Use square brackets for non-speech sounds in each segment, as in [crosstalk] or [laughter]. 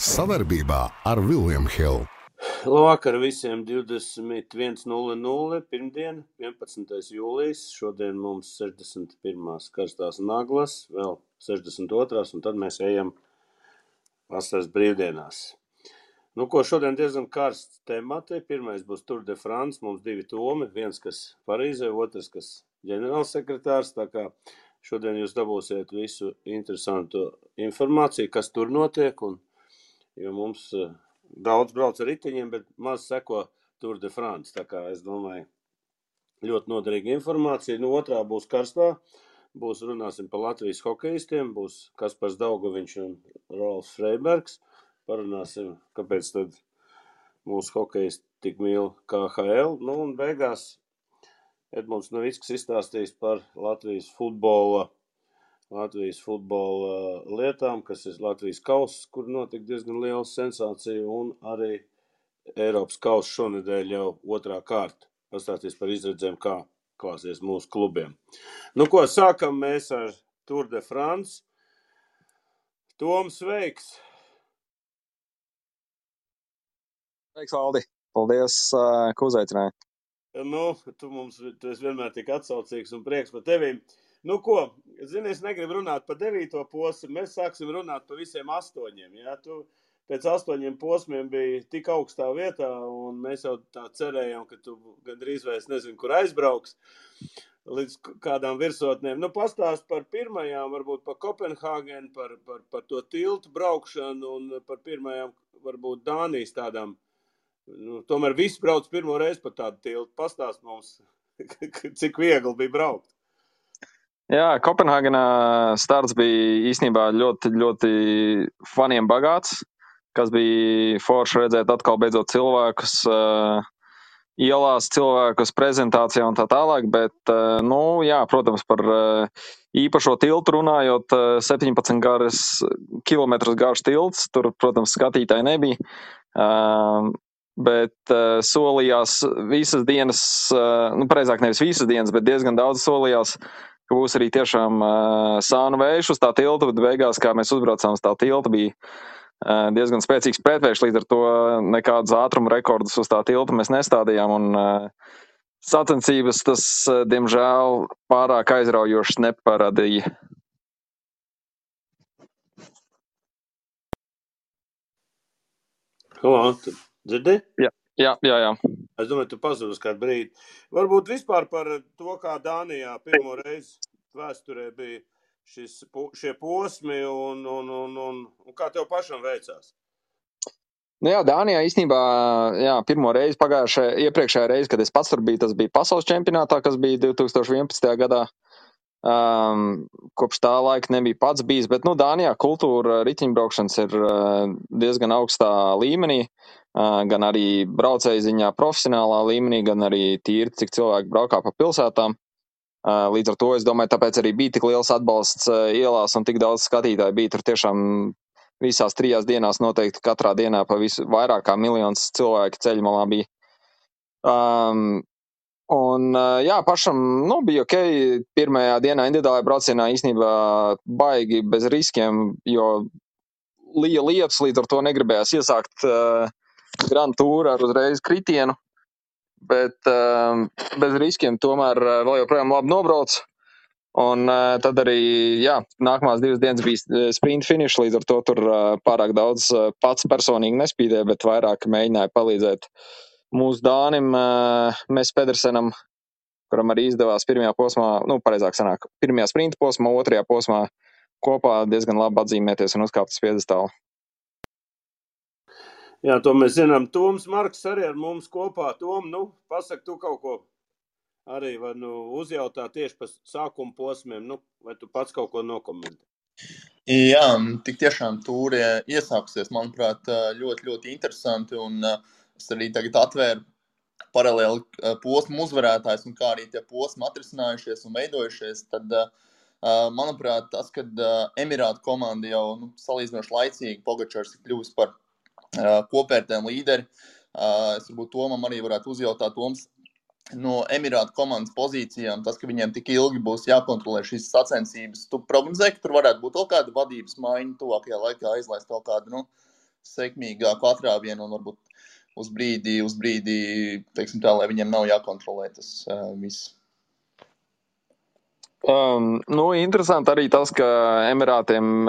Savarbībā ar Vilniņu Hildu. Labvakar visiem 21.00. Pirmdiena, 11. jūlijas. Šodien mums 61. karstās naglas, vēl 62. un tad mēs ejam vasaras brīvdienās. Nu, ko šodien diezgan karsts temati. Pirmais būs Tour de France. Mums divi tomi. Viens, kas Parīzē, otrs, kas ģenerālsekretārs. Tā kā šodien jūs dabūsiet visu interesantu informāciju, kas tur notiek. Un, jo mums uh, daudz brauc ar riteņiem, bet maz seko Tour de France. Tā kā es domāju, ļoti noderīga informācija. Nu, otrā būs karstā. Būs runāsim par Latvijas hokeistiem. Būs Kaspars Daugoviņš un Rolfs Freibergs. Parunāsim, kāpēc tad mūsu hokeisti tik mīl KHL. Nu, un beigās Edmunds Novickis izstāstīs par Latvijas futbola Latvijas futbola lietām, kas ir Latvijas kauss, kur notika diezgan liela sensācija, un arī Eiropas kauss šonedēļ jau otrā kārta. Pastāstīs par izredzēm, kā klāsies mūsu klubiem. Nu, ko sākam mēs ar Tour de France. Toms Veiks. Sveiks, Valdi! Paldies, uh, ka uzaicināji. Nu, tu mums tu vienmēr tik atsaucīgs un prieks par tevīm. Nu, ko, zini, es negribu runāt par devīto posmu, mēs sāksim runāt par visiem astoņiem. Ja? Tu pēc astoņiem posmiem biji tik augstā vietā, un mēs jau tā cerējām, ka tu gandrīz vairs nezini, kur aizbrauks līdz kādām virsotnēm. Nu, pastāst par pirmajām, varbūt par Kopenhāgenu, par, par, par to tiltu braukšanu un par pirmajām, varbūt Dānijas tādām. Nu, tomēr viss brauc pirmo reizi pa tādu tiltu. Pastāst mums, [laughs] cik viegli bija braukt. Jā, Kopenhāgenā starts bija īstenībā ļoti, ļoti faniem bagāts, kas bija forši redzēt atkal beidzot cilvēkus uh, ielās, cilvēkus prezentācijā un tā tālāk, bet, uh, nu, jā, protams, par uh, īpašo tiltu runājot, 17 garas, kilometrus garš tilts, tur, protams, skatītāji nebija. Bet uh, solījās visas dienas, uh, nu, precīzāk, nevis visas dienas, bet diezgan daudz solījās ka būs arī tiešām uh, sānu vējš uz tā tilta, bet beigās, kā mēs uzbraucām uz tā tilta, bija uh, diezgan spēcīgs pretvējš, līdz ar to nekādus ātruma rekordus uz tā tilta mēs nestādījām. Un, uh, sacensības tas, uh, diemžēl, pārāk aizraujošs neparadīja. Halo, dzirdi? Jā, jā, jā. jā. Es domāju, tu pazudus kādu brīdi. Varbūt vispār par to, kā Dānijā pirmo reizi vēsturē bija šis, šie posmi un, un, un, un, un kā tev pašam veicās? Nu jā, Dānijā īstenībā jā, pirmo reizi pagājušajā, iepriekšējā reize, kad es pats tur biju, tas bija pasaules čempionātā, kas bija 2011. gadā. Um, kopš tā laika nebija pats bijis, bet nu, Dānijā kultūra riteņbraukšanas ir uh, diezgan augstā līmenī. Uh, gan arī braucēju ziņā profesionālā līmenī, gan arī tīri, cik cilvēki braukā pa pilsētām. Līdz ar to es domāju, tāpēc arī bija tik liels atbalsts ielās un tik daudz skatītāju bija tur tiešām visās trijās dienās noteikti katrā dienā pa visu vairāk kā miljons cilvēku ceļu malā bija. Um, un jā, pašam, nu, bija ok, pirmajā dienā individuālajā braucienā īstenībā baigi bez riskiem, jo lija lietus, līdz ar to negribējās iesākt uh, Grand Tour ar uzreiz kritienu, bet um, bez riskiem tomēr uh, vēl joprojām labi nobrauc. Un uh, tad arī, jā, nākamās divas dienas bija uh, sprint finish, līdz ar to tur uh, pārāk daudz uh, pats personīgi nespīdēja, bet vairāk mēģināja palīdzēt mūsu Dānim, uh, mēs Pedersenam, kuram arī izdevās pirmajā posmā, nu, pareizāk sanāk, pirmajā sprinta posmā, otrajā posmā kopā diezgan labi atzīmēties un uzkāpt uz piedestālu. Jā, to mēs zinām. Toms Marks arī ar mums kopā. Tom, nu, pasak tu kaut ko arī var nu, uzjautāt tieši par sākuma posmiem, nu, vai tu pats kaut ko nokomentē? Jā, tik tiešām tur iesāksies, manuprāt, ļoti, ļoti interesanti. Un es arī tagad atvēru paralēli posmu uzvarētājs un kā arī tie posmi atrisinājušies un veidojušies. Tad, manuprāt, tas, kad Emirātu komanda jau nu, salīdzinoši laicīgi Pogačars ir kļuvis par kopvērtējumu līderi. Es varbūt Tomam arī varētu uzjautāt, Toms, no Emirātu komandas pozīcijām, tas, ka viņiem tik ilgi būs jākontrolē šīs sacensības, tu prognozē, ka tur varētu būt vēl kāda vadības maiņa tuvākajā laikā, aizlaist vēl kādu nu, sekmīgāku atrāvienu un varbūt uz brīdi, uz brīdi teiksim tā, lai viņiem nav jākontrolē tas uh, viss. Um, nu, interesanti arī tas, ka Emirātiem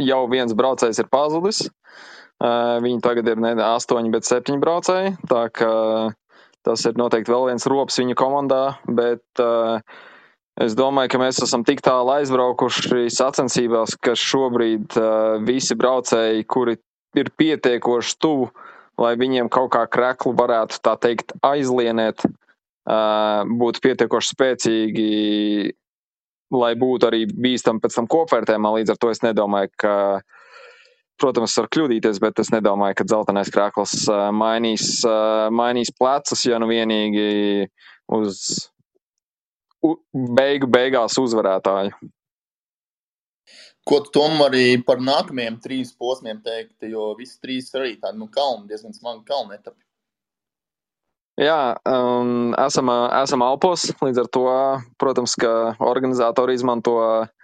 jau viens braucējs ir pazudis. Uh, viņi tagad ir ne 8, bet 7 braucēji. Tā kā tas ir noteikti vēl viens rops viņu komandā. Bet es domāju, ka mēs esam tik tālu aizbraukuši sacensībās, ka šobrīd visi braucēji, kuri ir pietiekoši tuvu, lai viņiem kaut kā kreklu varētu tā teikt aizlienēt, būtu pietiekoši spēcīgi lai būtu arī bīstami pēc tam kopvērtējumā. Līdz ar to es nedomāju, ka, protams, var kļūdīties, bet es nedomāju, ka dzeltenais krāklis mainīs, mainīs plecus, ja nu vienīgi uz beigu beigās uzvarētāju. Ko tu tom arī par nākamajiem trīs posmiem teikt, jo visi trīs arī tādi nu, kalni, diezgan smagi kalni etapi. Jā, um, esam, esam Alpos, līdz ar to, protams, ka organizatori izmanto uh,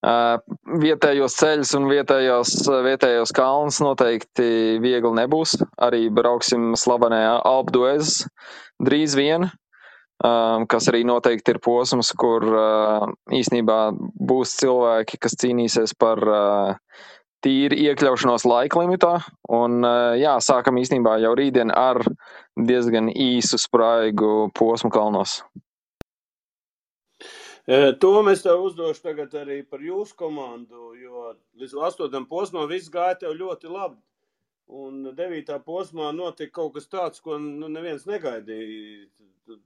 vietējos ceļus un vietējos, vietējos kalnus. Noteikti viegli nebūs. Arī brauksim slavenajā Alpduez drīz vien, kas arī noteikti ir posms, kur īsnībā būs cilvēki, kas cīnīsies par tīri iekļaušanos laika limitā. Un, jā, sākam īstenībā jau rītdien ar diezgan īsu spraigu posmu kalnos. To mēs tev uzdošu tagad arī par jūsu komandu, jo līdz 8. posmam viss gāja tev ļoti labi. Un 9. posmā notika kaut kas tāds, ko nu, neviens negaidīja.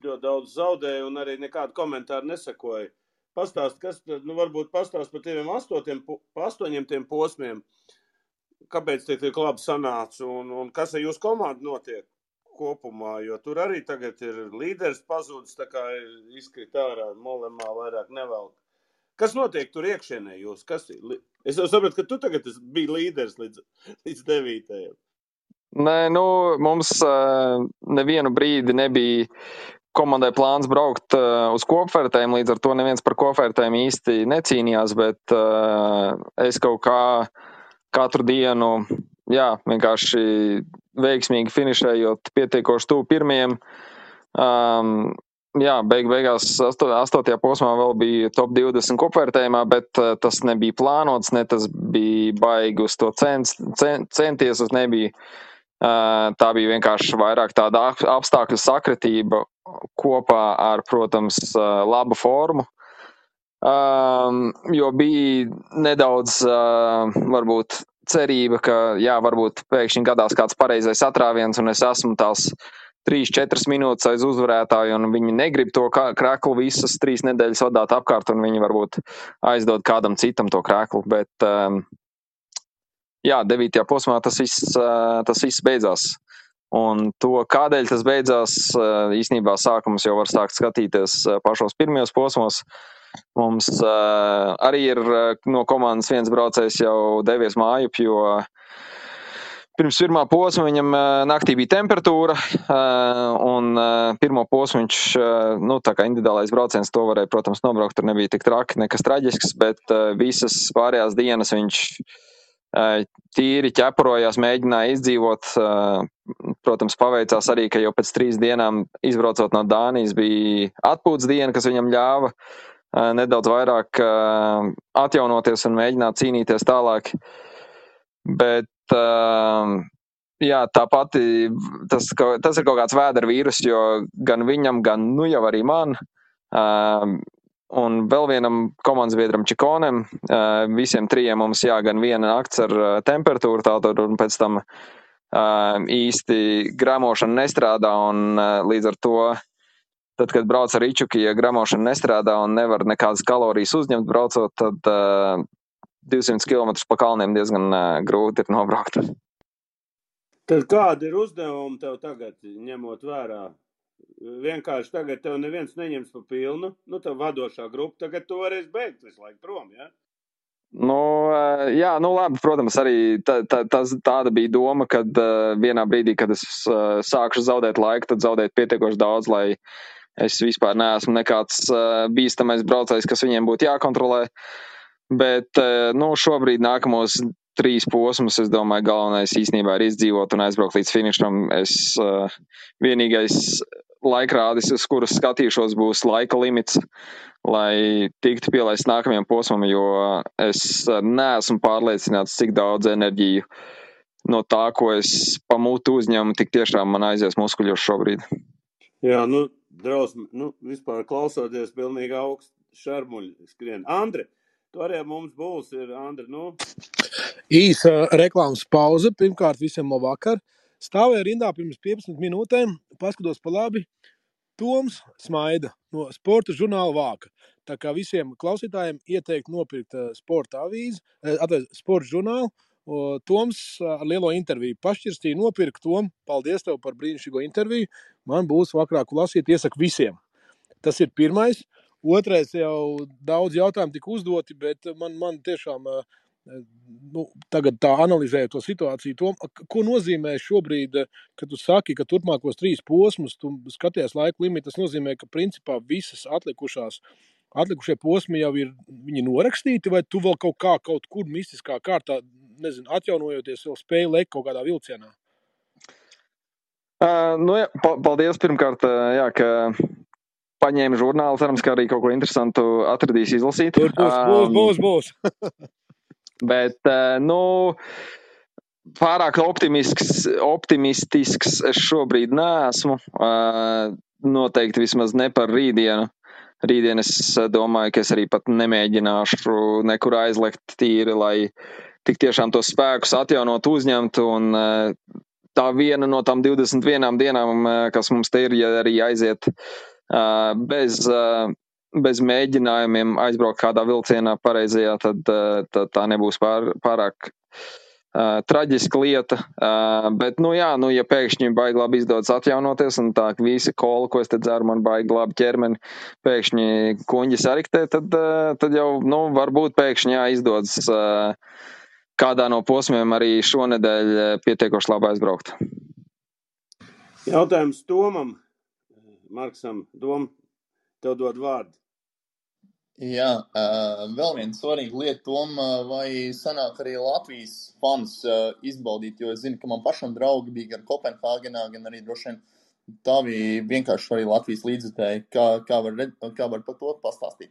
Ļoti daudz zaudēja un arī nekādu komentāru nesakoja. Pastāst, kas tad, nu, varbūt pastāst par tiem astotiem, pa astoņiem tiem posmiem, kāpēc tie tik labi sanāca un, un kas ar jūsu komandu notiek kopumā, jo tur arī tagad ir līderis pazudis, tā kā izkrīt ārā, molemā vairāk nevelk. Kas notiek tur iekšienē jūs? Kas ir? Es jau sapratu, ka tu tagad biji līderis līdz, līdz devītajam. Nē, nu, mums uh, nevienu brīdi nebija komandai plāns braukt uh, uz kopvērtējumu, līdz ar to neviens par kopvērtējumu īsti necīnījās, bet uh, es kaut kā katru dienu, jā, vienkārši veiksmīgi finišējot pietiekoši tuvu pirmiem. Um, jā, beig beigās asto, astotajā posmā vēl bija top 20 kopvērtējumā, bet uh, tas nebija plānots, ne tas bija baigi uz to cens, cen, centies, tas nebija. Uh, tā bija vienkārši vairāk tāda apstākļu sakritība kopā ar, protams, labu formu. Um, jo bija nedaudz, uh, varbūt, cerība, ka, jā, varbūt pēkšņi gadās kāds pareizais atrāviens, un es esmu tās 3-4 minūtes aiz uzvarētāju, un viņi negrib to krāklu visas trīs nedēļas vadīt apkārt, un viņi varbūt aizdod kādam citam to krāklu. Bet, um, jā, 9. posmā tas viss, uh, tas viss beidzās. Un to, kādēļ tas beidzās, eh, īsnībā sākums jau var sākt skatīties eh, pašos pirmajos posmos. Mums uh, arī ir no komandas viens braucējs jau devies mājup, jo pirms pirmā posma viņam naktī bija temperatūra, un pirmo posmu viņš, nu, tā kā individuālais brauciens, to varēja, protams, nobraukt, tur nebija tik traki, nekas traģisks, bet visas pārējās dienas viņš tīri ķeparojās, mēģināja izdzīvot. Protams, paveicās arī, ka jau pēc trīs dienām izbraucot no Dānijas bija atpūtas diena, kas viņam ļāva nedaudz vairāk atjaunoties un mēģināt cīnīties tālāk. Bet jā, tāpat tas, tas ir kaut kāds vēdera vīrus, jo gan viņam, gan nu jau arī man Un vēl vienam komandas biedram Čikonem, visiem trijiem mums jā, gan viena nakts ar temperatūru, tātad, un pēc tam īsti gramošana nestrādā, un līdz ar to, tad, kad brauc ar Ičuki, ja gramošana nestrādā un nevar nekādas kalorijas uzņemt braucot, tad 200 km pa kalniem diezgan grūti ir nobraukt. Tad kādi ir uzdevumi tev tagad, ņemot vērā vienkārši tagad tev neviens neņems pa pilnu, nu, tā vadošā grupa, tagad tu varēsi beigt visu laiku prom? Ja? Nu, jā, nu labi, protams, arī tā, tā, tas, tāda bija doma, kad uh, vienā brīdī, kad es uh, sākšu zaudēt laiku, tad zaudēt pietiekoši daudz, lai es vispār neesmu nekāds uh, bīstamais braucējs, kas viņiem būtu jākontrolē. Bet, uh, nu, šobrīd nākamos trīs posmus, es domāju, galvenais īstenībā ir izdzīvot un aizbraukt līdz finišam. Es uh, vienīgais laikrādis, uz kuras skatīšos, būs laika limits, lai tiktu pielaists nākamajam posmam, jo es neesmu pārliecināts, cik daudz enerģiju no tā, ko es pamūtu uzņemu, tik tiešām man aizies muskuļos šobrīd. Jā, nu, drausmi, nu, vispār klausoties, pilnīgi augsts šarmuļi skrien. Andri, tu arī mums būs, ir Andri, nu. Īsa reklāmas pauze. Pirmkārt, visiem labvakar. Stāvēju rindā pirms 15 minūtēm, paskatos pa labi. Toms Smaida no sporta žurnāla Vāka. Tā kā visiem klausītājiem ieteikt nopirkt uh, sporta avīzi, uh, atvērt sporta žurnālu. Toms ar lielo interviju pašķirstīja nopirkt Tom. Paldies tev par brīnišķīgo interviju. Man būs vakarā, ko lasīt, iesaku visiem. Tas ir pirmais. Otrais jau daudz jautājumu tika uzdoti, bet man, man tiešām nu, tagad tā analizējot to situāciju, to, ko nozīmē šobrīd, kad tu saki, ka turpmākos trīs posmus tu skaties laika limitu, tas nozīmē, ka principā visas atlikušās, atlikušie posmi jau ir norakstīti, vai tu vēl kaut kā, kaut kur mistiskā kārtā, nezinu, atjaunojoties, vēl spēj lekt kaut kādā vilcienā? Uh, nu, jā, paldies pirmkārt, jā, ka paņēma žurnālu. Cerams, ka arī kaut ko interesantu atradīs izlasīt. Tur būs, būs, būs. būs. [laughs] Bet, eh, nu, pārāk optimisks, optimistisks es šobrīd neesmu. Eh, noteikti vismaz ne par rītdienu. Rītdien es domāju, ka es arī pat nemēģināšu nekur aizlekt tīri, lai tik tiešām tos spēkus atjaunot, uzņemt. Un eh, tā viena no tām 21 dienām, kas mums te ir, ja arī aiziet bez bez mēģinājumiem aizbraukt kādā vilcienā pareizajā, tad, tad tā nebūs pār, pārāk uh, traģiska lieta. Uh, bet, nu jā, nu, ja pēkšņi baigi labi izdodas atjaunoties, un tā visa kola, ko es te dzeru, man baigi labi ķermeni, pēkšņi kuņģis ariktē, tad, uh, tad jau, nu, varbūt pēkšņi jā, izdodas uh, kādā no posmiem arī šonedēļ pietiekoši labi aizbraukt. Jautājums Tomam, Marksam, Dom, tev dod vārdu. Jā, uh, vēl viena svarīga lieta, Tom, uh, vai sanāk arī Latvijas fans izbaudīt, jo es zinu, ka man pašam draugi bija gan Kopenhāgenā, gan arī droši vien tavi vienkārši arī Latvijas līdzekļi. Kā, kā, var, kā var par to pastāstīt?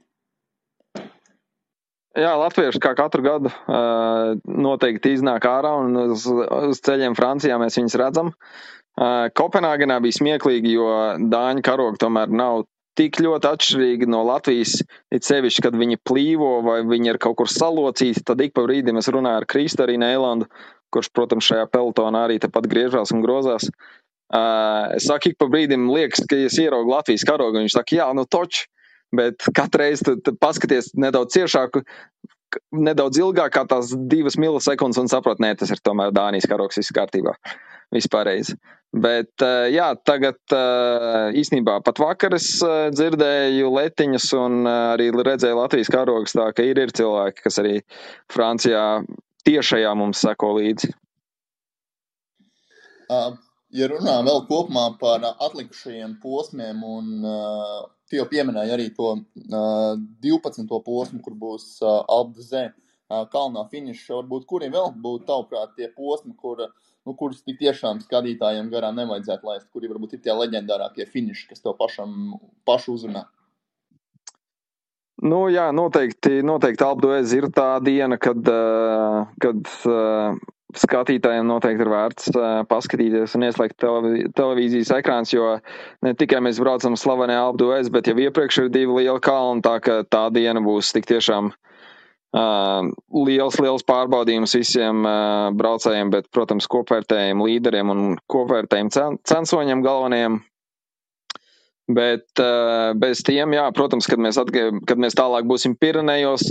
Jā, latvieši kā katru gadu uh, noteikti iznāk ārā un uz, uz ceļiem Francijā mēs viņus redzam. Uh, Kopenhāgenā bija smieklīgi, jo dāņu karogi tomēr nav tik ļoti atšķirīgi no Latvijas, it sevišķi, kad viņi plīvo vai viņi ir kaut kur salocīti, tad ik pa brīdim es runāju ar Kristarīnu Eilandu, kurš, protams, šajā pelotonā arī tepat griežās un grozās. Uh, es saku, ik pa brīdim liekas, ka es ieraugu Latvijas karogu, un viņš saka, jā, nu toč, bet katru reizi paskaties nedaudz ciešāk, nedaudz ilgāk kā tās divas milisekundes un saprot, nē, tas ir tomēr Dānijas karogs, viss kārtībā, viss pareizi. Bet, eh, jā, tagad eh, īstenībā pat vakar es eh, dzirdēju letiņas un arī redzēju Latvijas karogus, tā ka ir, ir cilvēki, kas arī Francijā tiešajā mums seko līdzi. Ja runā vēl kopumā par atlikušajiem posmiem, un tu jau pieminēji arī to 12. posmu, kur būs Alpdezē kalnā finiša, varbūt kuriem vēl būtu tavuprāt tie posmi, kur uh, nu, kurus tik tiešām skatītājiem garām nevajadzētu laist, kuri varbūt ir tie leģendārākie finiši, kas tev pašam pašu uzrunā. Nu, jā, noteikti, noteikti Alpdoēz ir tā diena, kad, uh, kad uh, skatītājiem noteikti ir vērts uh, paskatīties un ieslēgt televi televīzijas ekrāns, jo ne tikai mēs braucam slavenē Alpdoēz, bet jau iepriekš ir divi lieli kalni, tā ka tā diena būs tik tiešām uh, liels, liels pārbaudījums visiem uh, braucējiem, bet, protams, kopvērtējiem līderiem un kopvērtējiem cen censoņiem galvenajiem. Bet uh, bez tiem, jā, protams, kad mēs, atga, kad mēs tālāk būsim Pirenejos,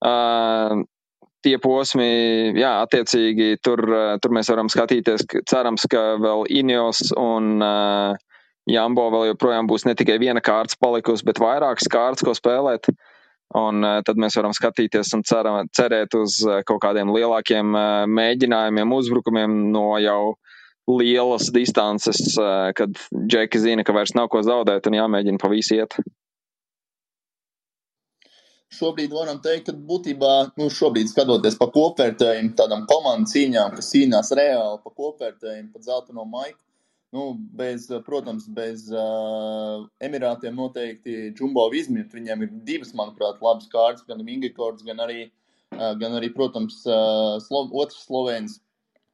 uh, tie posmi, jā, attiecīgi tur, uh, tur mēs varam skatīties, cerams, ka vēl Injos un uh, Jambo vēl joprojām būs ne tikai viena kārtas palikusi, bet vairākas kārtas, ko spēlēt. Un uh, tad mēs varam skatīties un ceram, cerēt uz uh, kaut kādiem lielākiem uh, mēģinājumiem, uzbrukumiem no jau lielas distances, uh, kad Džeki zina, ka vairs nav ko zaudēt un jāmēģina pa visu iet. Šobrīd varam teikt, ka būtībā, nu, šobrīd skatoties pa kopvērtējumu, tādām komandu cīņām, kas cīnās reāli pa kopvērtējumu, pa zeltaino maiku, nu, bez, protams, bez uh, Emirātiem noteikti Džumbo Vizmit, viņiem ir divas, manuprāt, labas kārtas, gan Vingekords, gan arī, uh, gan arī, protams, uh, Slo otrs Slovēns.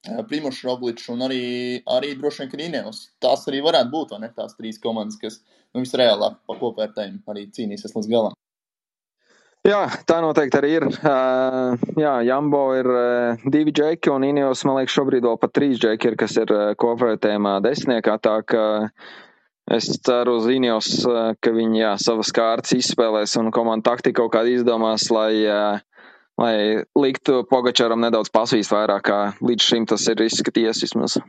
Primošs Rogličs un arī, arī droši vien Krīnevs. Tās arī varētu būt, vai ne? Tās trīs komandas, kas nu, visreālāk pa kopvērtējumu arī cīnīsies līdz galam. Jā, tā noteikti arī ir. Uh, jā, Jambo ir uh, divi džeki, un Injos, man liekas, šobrīd vēl pat trīs džeki ir, kas ir uh, kopvērtējumā desmitniekā. Tā ka es ceru uz Injos, uh, ka viņi jā, savas kārtas izspēlēs un komanda taktika kaut kādā izdomās, lai, uh, lai liktu Pogačaram nedaudz pasvīst vairāk, kā līdz šim tas ir izskatījies vismaz.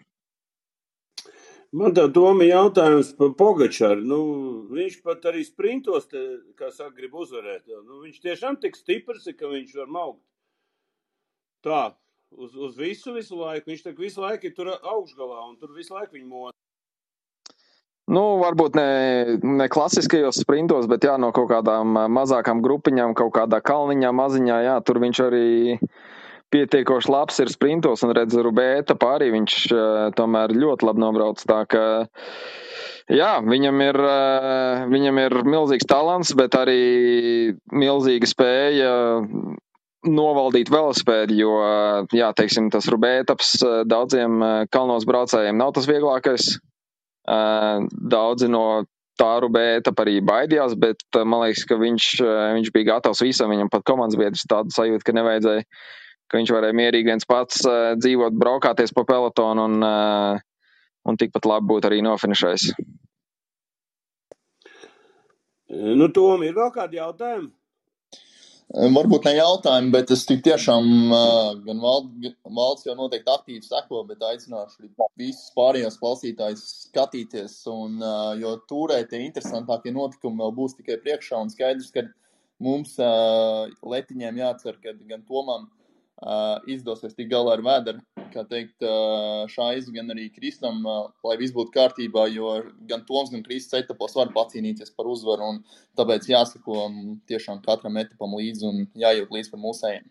Man tā doma jautājums par Pogačaru. Nu, viņš pat arī sprintos, te, kā saka, grib uzvarēt. Nu, viņš tiešām tik stiprs, ka viņš var maukt. Tā, uz, uz visu, visu laiku. Viņš tak visu laiku ir tur augšgalā un tur visu laiku viņu mot. Nu, varbūt ne, ne klasiskajos sprintos, bet jā, no kaut kādām mazākām grupiņām, kaut kādā kalniņā, maziņā, jā, tur viņš arī pietiekoši labs ir sprintos, un redz, Rubēta pārī viņš uh, tomēr ļoti labi nobrauc. Tā ka, jā, viņam ir, uh, viņam ir milzīgs talants, bet arī milzīga spēja novaldīt velospēdu, jo, jā, teiksim, tas Rubētaps daudziem kalnos braucējiem nav tas vieglākais. Daudzi no tā Rubēta arī baidījās, bet man liekas, ka viņš, viņš bija gatavs visam, viņam pat komandas biedrs tādu sajūtu, ka nevajadzēja ka viņš varēja mierīgi viens pats uh, dzīvot, braukāties pa pelotonu un, uh, un tikpat labi būt arī nofinišais. Nu, Tom, ir vēl kādi jautājumi? Varbūt ne jautājumi, bet es tik tiešām gan valsts jau noteikti aktīvi seko, bet aicināšu visus pārējos klausītājus skatīties, un, jo turē tie interesantākie notikumi vēl būs tikai priekšā, un skaidrs, ka mums letiņiem jācer, ka gan Tomam, Uh, izdosies tikt galā ar vēdru, kā teikt, uh, šais, gan arī Kristam, uh, lai viss būtu kārtībā, jo gan Toms, gan Kristis etapos var pacīnīties par uzvaru, tāpēc jāsako tiešām katram etapam līdzi un jājūt līdz par mūsējiem.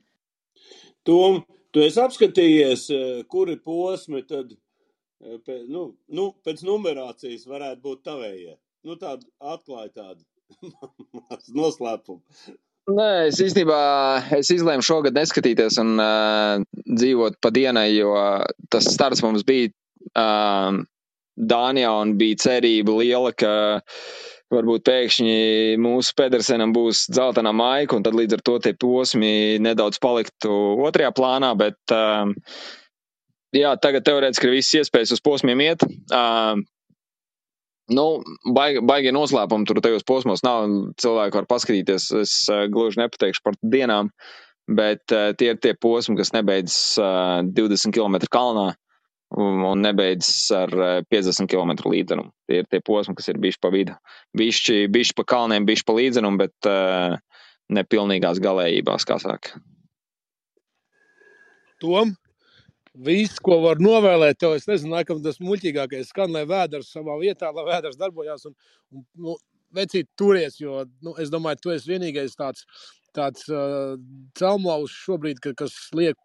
Tom, tu esi apskatījies, kuri posmi tad, nu, nu, pēc numerācijas varētu būt tavējie? Nu, tādu atklāja tādu [laughs] noslēpumu. Nē, es īstenībā es izlēmu šogad neskatīties un uh, dzīvot pa dienai, jo tas starts mums bija uh, Dānijā un bija cerība liela, ka varbūt pēkšņi mūsu Pedersenam būs dzeltenā maika, un tad līdz ar to tie posmi nedaudz paliktu otrajā plānā, bet uh, jā, tagad teorētiski ir viss iespējas uz posmiem iet. Uh, Nu, baigi, baigi noslēpumi tur tajos posmos nav. Cilvēki var paskatīties. Es uh, gluži nepateikšu par dienām, bet uh, tie ir tie posmi, kas nebeidzas uh, 20 km kalnā un, un nebeidzas ar uh, 50 km līdzenumu. Tie ir tie posmi, kas ir bijuši pa vidu. Bišķi, bišķi pa kalniem, bišķi pa līdzenumu, bet uh, nepilnīgās galējībās, kā saka. Tom, Viss, ko var novēlēt, tev, es nezinu, laikam tas muļķīgākais skan, lai vēders savā vietā, lai vēders darbojās un, un nu, vecīt turies, jo, nu, es domāju, tu esi vienīgais tāds, tāds uh, celmlaus šobrīd, ka, kas liek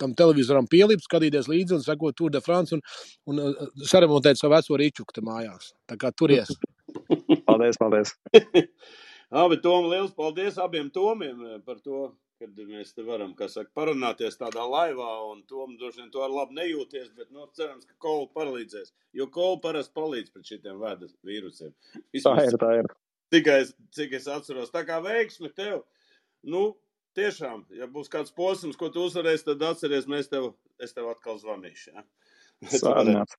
tam televizoram pielikt, skatīties līdzi un sekot Tour de France un, un uh, saremontēt savu veco rīčuktu mājās. Tā kā turies. [laughs] paldies, paldies. [laughs] Abi Tom, liels paldies abiem Tomiem par to kad mēs te varam, kā saka, parunāties tādā laivā, un Tom droši vien to ar labi nejūties, bet, nu, cerams, ka kola palīdzēs, jo kola parasti palīdz pret šitiem vēdas vīrusiem. Vismaz, tā ir, tā ir. Tikai, cik es atceros, tā kā veiksmi tev, nu, tiešām, ja būs kāds posms, ko tu uzvarēsi, tad atceries, mēs tev, es tev atkal zvanīšu, ja? [laughs] Sārnāt.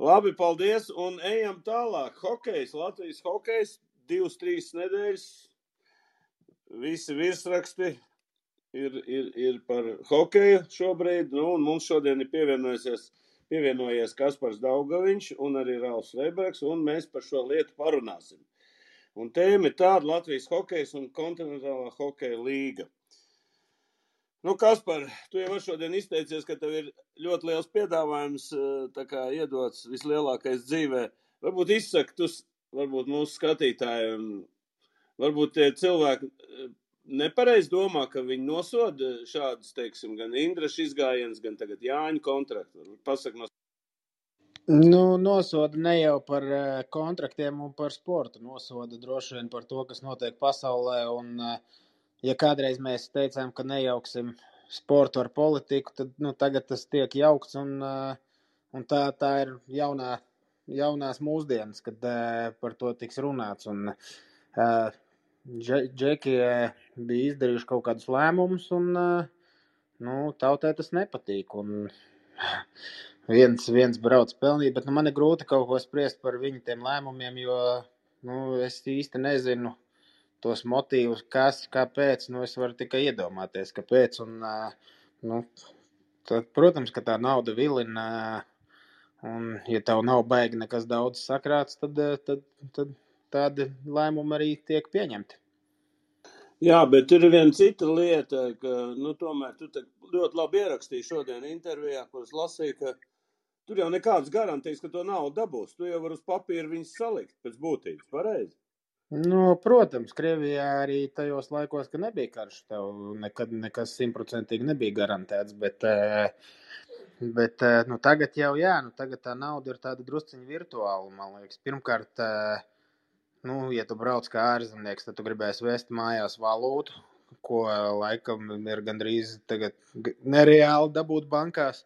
Labi, paldies, un ejam tālāk. Hokejs, Latvijas hokejs, divas, trīs nedēļas visi virsraksti ir, ir, ir par hokeju šobrīd. Nu, mums šodien ir pievienojies, pievienojies Kaspars Daugaviņš un arī Rauls Reibergs, un mēs par šo lietu parunāsim. Un tēma ir tāda Latvijas hokejs un kontinentālā hokeja līga. Nu, Kaspar, tu jau šodien izteicies, ka tev ir ļoti liels piedāvājums kā, iedots vislielākais dzīvē. Varbūt izsaka, tu varbūt mūsu skatītājiem varbūt tie cilvēki nepareizi domā, ka viņi nosoda šādus, teiksim, gan Indraša izgājienus, gan tagad Jāņa kontraktu. Pasak no Nu, nosoda ne jau par eh, kontraktiem un par sportu. Nosoda droši vien par to, kas notiek pasaulē. Un, eh, ja kādreiz mēs teicām, ka nejauksim sportu ar politiku, tad nu, tagad tas tiek jaukts. Un, eh, un tā, tā ir jaunā, jaunās mūsdienas, kad par to tiks runāts. Un, Džeki bija izdarījuši kaut kādus lēmumus, un nu, tautai tas nepatīk. Un, [sighs] viens, viens brauc pelnīt, bet nu, man ir grūti kaut ko spriest par viņu tiem lēmumiem, jo nu, es īsti nezinu tos motīvus, kas, kāpēc. Nu, es varu tikai iedomāties, kāpēc. Un, nu, tad, protams, ka tā nauda vilina. Un, ja tev nav baigi nekas daudz sakrāts, tad, tad, tad tādi lēmumi arī tiek pieņemti. Jā, bet ir viena cita lieta, ka, nu, tomēr tu ļoti labi ierakstīji šodien intervijā, kuras lasīju, ka Tur jau nekādas garantijas, ka to naudu dabūs. Tu jau vari uz papīra viņus salikt pēc būtības. Pareizi. Nu, protams, Krievijā arī tajos laikos, kad nebija karš, tev nekad nekas simtprocentīgi nebija garantēts. Bet, eh, bet eh, nu, tagad jau jā, nu, tagad tā nauda ir tāda drusciņa virtuāla. Man liekas, pirmkārt, eh, nu, ja tu brauc kā ārzemnieks, tad tu gribēsi vest mājās valūtu, ko laikam ir gandrīz nereāli dabūt bankās.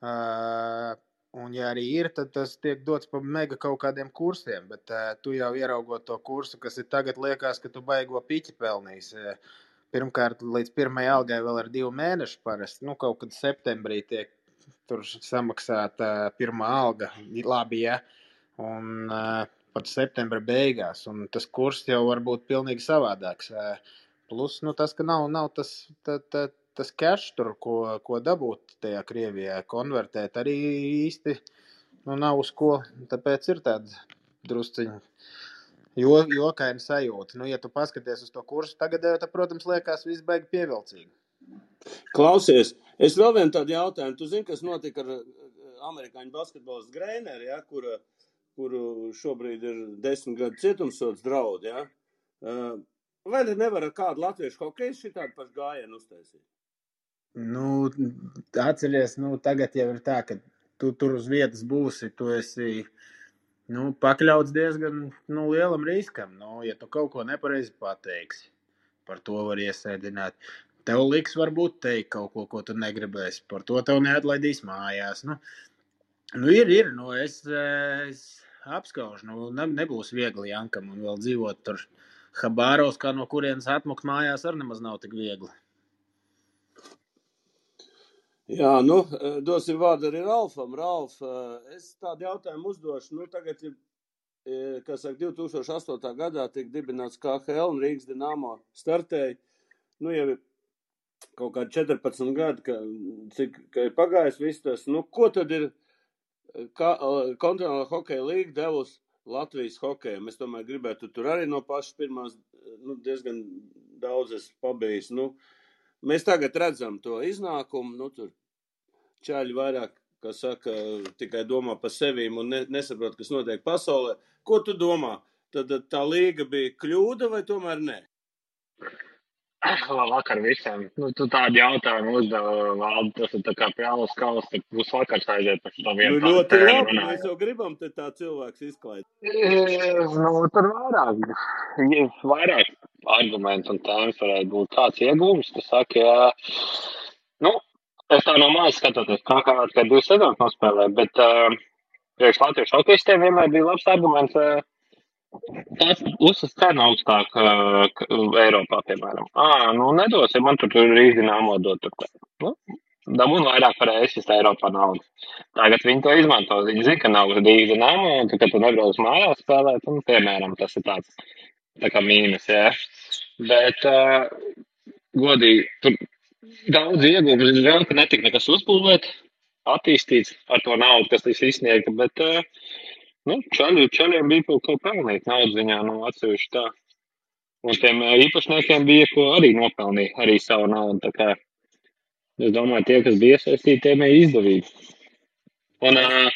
Uh, Un, ja arī ir, tad tas tiek dots pa mega kaut kādiem kursiem. Bet uh, tu jau ieraugot to kursu, kas ir tagad, liekas, ka tu baigo piķi pelnīs. Uh, pirmkārt, līdz pirmajai algai vēl ir divi mēneši parasti. Nu, kaut kad septembrī tiek samaksāta uh, pirmā alga. Labi, ja. Un uh, pat septembra beigās. Un tas kurs jau var būt pilnīgi savādāks. Plus, nu, tas, ka nav, nav tas, tā, tā, tas cash, tur, ko, ko dabūt tajā Krievijā, konvertēt arī īsti nu, nav uz ko. Tāpēc ir tāda drusciņa jo, jokaina sajūta. Nu, ja tu paskaties uz to kursu, tagad, tad, protams, liekas, viss beigas pievilcīgi. Klausies, es vēl vienu tādu jautājumu. Tu zini, kas notika ar amerikāņu basketbolistu Greineri, ja, kura, kuru šobrīd ir desmit gadu cietumsots draud, ja? Vai nevar ar kādu latviešu hokeju šitādu pašu gājienu uztaisīt? Nu, atceries, nu, tagad jau ir tā, ka tu tur uz vietas būsi, tu esi nu, pakļauts diezgan nu, lielam riskam. Nu, ja tu kaut ko nepareizi pateiksi, par to var iesēdināt. Tev liks varbūt teikt kaut ko, ko tu negribēsi. Par to tev neatlaidīs mājās. Nu, nu ir, ir. Nu, es, es apskaužu. Nu, ne, nebūs viegli Jankam un vēl dzīvot tur Habāros, kā no kurienes atmukt mājās, arī nemaz nav tik viegli. Jā, nu, eh, dosim vārdu arī Ralfam. Ralf, eh, es tādu jautājumu uzdošu. Nu, tagad ir, eh, kas saka, 2008. gadā tika dibināts KHL un Rīgas Dinamo startēja. Nu, jau ir kaut kādi 14 gadi, ka, cik ka ir pagājis viss tas. Nu, ko tad ir kontinentāla hokeja līga devusi Latvijas hokejam? Es tomēr gribētu tur arī no pašas pirmās nu, diezgan daudz es pabijis. Nu, mēs tagad redzam to iznākumu. Nu, tur čaļi vairāk, kas saka, tikai domā par sevīm un ne, nesaprot, kas notiek pasaulē. Ko tu domā? Tad tā līga bija kļūda vai tomēr ne? Labvakar visiem. Nu, tu tādu jautājumu uzdevi, tas ir kā pjālas kalas, tad būs vakars aiziet pēc tam vienu. Nu, ļoti labi, mēs jau gribam te tā cilvēks izklaidēt. Nu, tur vairāk, vairāk argumentu un tēmas varētu būt tāds iegūms, ka saka, jā, nu, Es tā no mājas skatoties, kā kā, kā divas sezonas nospēlēju, bet uh, priekš Latvijas hokeistiem vienmēr bija labs arguments. Uh, Tas uzsver cenu augstāk uh, Eiropā, piemēram. Ah, nu nedosim, man tur Rīgas dīnāmo dot. Nu, Dabūn vairāk par ēsis Eiropā naudu. Tagad viņi to izmanto. Viņi zina, ka nav Rīgas dīnāmo, un kad tu nebrauc mājās spēlēt, un, piemēram, tas ir tāds tā kā mīnus, jā. Bet, uh, godīgi, tur daudz ieguvumu. Žēl, ka netika nekas uzbūvēt, attīstīts ar to naudu, kas tika izsniegta. Bet uh, nu, čaļu, čaļiem bija kaut ko pelnīt naudas ziņā, nu, atsevišķi tā. Un tiem īpašniekiem bija ko arī nopelnīt, arī savu naudu. Tā kā es domāju, tie, kas bija iesaistīti, tiem ir izdevīgi. Un, uh,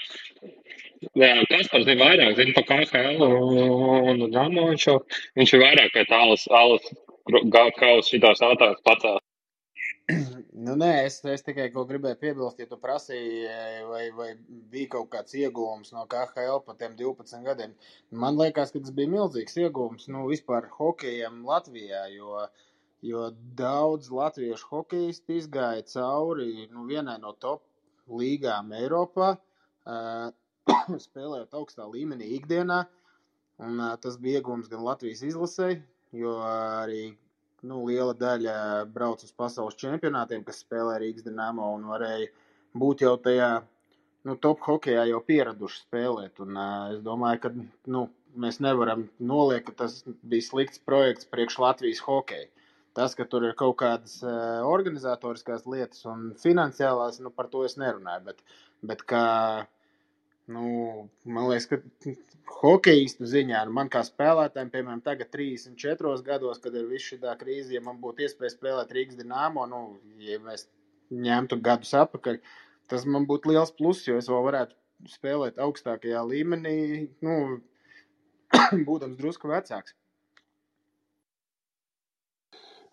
Jā, Kaspars zina vairāk, zina par KHL un Damo. Viņš, jau, viņš ir vairāk pie tā alas, alas kausa šitos autās pacēl. Nu, nē, es, es tikai gribēju piebilst, ja tu prasīji, vai, vai bija kaut kāds iegūms no KHL pa tiem 12 gadiem. Man liekas, ka tas bija milzīgs iegūms nu, vispār hokejam Latvijā, jo, jo daudz latviešu hokejisti izgāja cauri nu, vienai no top līgām Eiropā, uh, [coughs] spēlējot augstā līmenī ikdienā. Un, uh, tas bija iegūms gan Latvijas izlasē, jo arī nu, liela daļa brauc uz pasaules čempionātiem, kas spēlē Rīgas dīnāmo un varēja būt jau tajā nu, top hokeja jau pieraduši spēlēt. Un, uh, es domāju, ka nu, mēs nevaram noliekt, ka tas bija slikts projekts priekš Latvijas hokeja. Tas, ka tur ir kaut kādas uh, organizatoriskās lietas un finansiālās, nu, par to es nerunāju. Bet, bet kā Nu, man liekas, ka hokeistu ziņā, nu, man kā spēlētājiem, piemēram, tagad 34 gados, kad ir viss šī krīze, ja man būtu iespēja spēlēt Rīgas dīnāmo, nu, ja mēs ņemtu gadus atpakaļ, tas man būtu liels pluss, jo es vēl varētu spēlēt augstākajā līmenī, nu, [coughs] būdams drusku vecāks.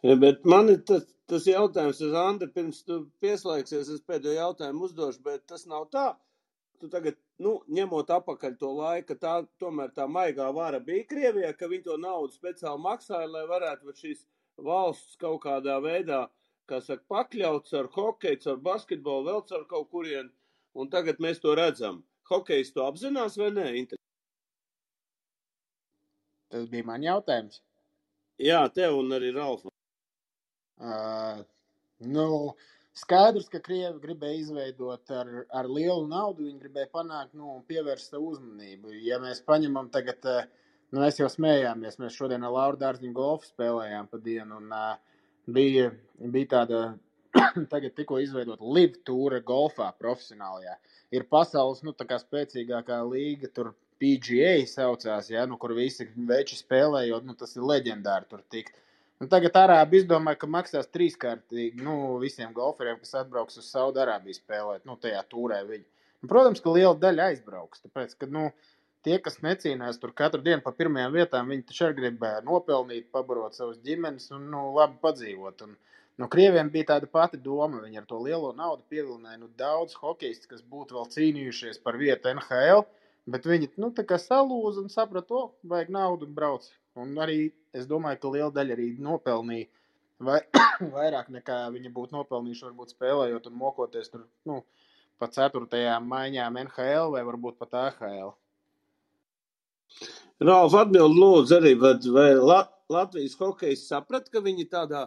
Ja, bet man ir tas, tas jautājums, Andri, pirms tu pieslēgsies, es pēdējo jautājumu uzdošu, bet tas nav tā, tu tagad, nu, ņemot apakaļ to laiku, tā tomēr tā maigā vara bija Krievijā, ka viņi to naudu speciāli maksāja, lai varētu šīs valsts kaut kādā veidā, kā saka, pakļauts ar hokeju, ar basketbolu, vēl ar kaut kurien, un tagad mēs to redzam. Hokejs to apzinās vai nē? Tas bija man jautājums. Jā, tev un arī Ralfam. Uh, nu, Skaidrs, ka Krievi gribēja izveidot ar, ar lielu naudu, viņi gribēja panākt, nu, pievērst savu uzmanību. Ja mēs paņemam tagad, eh, nu, mēs jau smējāmies, mēs šodien ar Lauru Dārziņu golfu spēlējām pa dienu, un uh, bija, bija tāda, [clears throat] tagad tikko izveidot live tūra golfā profesionālajā. Ir pasaules, nu, tā kā spēcīgākā līga, tur PGA saucās, ja, nu, kur visi veči spēlē, jo, nu, tas ir leģendāri tur tikt. Un tagad Arābi izdomāja, ka maksās trīskārtīgi nu, visiem golferiem, kas atbrauks uz Saudārābiju spēlēt, nu, tajā turē viņi. Un, protams, ka liela daļa aizbrauks. Tāpēc, ka, nu, tie, kas necīnās tur katru dienu pa pirmajām vietām, viņi taču arī gribēja nopelnīt, pabarot savus ģimenes un nu, labi padzīvot. Un, nu, Krieviem bija tāda pati doma. Viņi ar to lielo naudu pievilināja nu, daudz hokeistu, kas būtu vēl cīnījušies par vietu NHL. Bet viņi nu, salūza un saprata, to vajag naudu un brauc. Un arī es domāju, ka liela daļa arī nopelnīja vai, [coughs] vairāk nekā viņi būtu nopelnījuši, varbūt spēlējot un mokoties tur nu, pa ceturtajām maiņām NHL vai varbūt pat AHL. Rāls atbild lūdzu arī, vai, Lat Latvijas hokejs saprat, ka viņi tādā,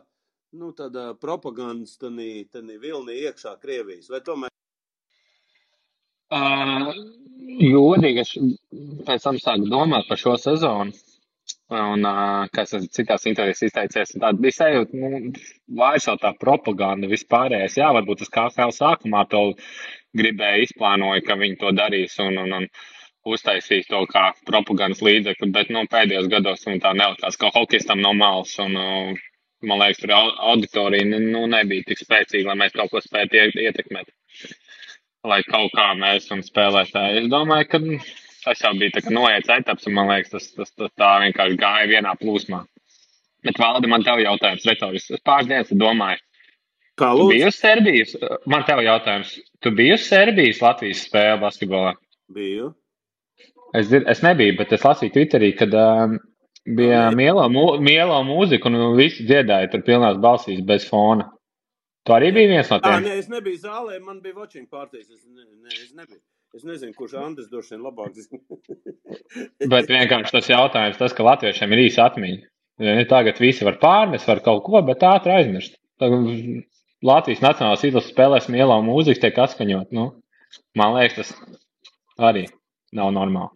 nu, tādā propagandas tanī, tanī vilnī iekšā Krievijas, vai tomēr? Uh, Godīgi, es pēc tam sāku domāt par šo sezonu. Un, kas es citās intervijās izteicies, tāda bija sajūta, nu, vairs jau tā propaganda vispārējais. Jā, varbūt tas KFL sākumā to gribēja izplānoja, ka viņi to darīs un, un, un uztaisīs to kā propagandas līdzekli, bet, nu, pēdējos gados viņi tā nelikās, ka hokistam no malas un, man liekas, tur auditorija, nu, nebija tik spēcīga, lai mēs kaut ko spētu ietekmēt. Lai kaut kā mēs un spēlētāji. Es domāju, ka tas jau bija noiets etaps, un man liekas, tas, tas, tas tā vienkārši gāja vienā plūsmā. Bet, Valdi, man tev jautājums, retorisks. Es pāris dienas domāju, Kā lūdzu? biji uz Serbijas? Man tev jautājums, tu biji uz Serbijas Latvijas spēle basketbolā? Biju. Es, dzir- es nebiju, bet es lasīju Twitterī, kad um, bija mielo, mū, mielo mūzika un visi dziedāja tur pilnās balsīs bez fona. Tu arī biji viens no tiem? nē, es nebiju zālē, man bija watching partijas. Es, ne, ne, es nebiju. Es nezinu, kurš Andris droši vien labāk zina. [laughs] Bet vienkārši tas jautājums, tas, ka latviešiem ir īsa atmiņa. Tagad visi var pārnest, var kaut ko, bet ātri aizmirst. Tagad Latvijas nacionālās izlases spēlēs mielā mūzika tiek atskaņot. Nu, man liekas, tas arī nav normāli.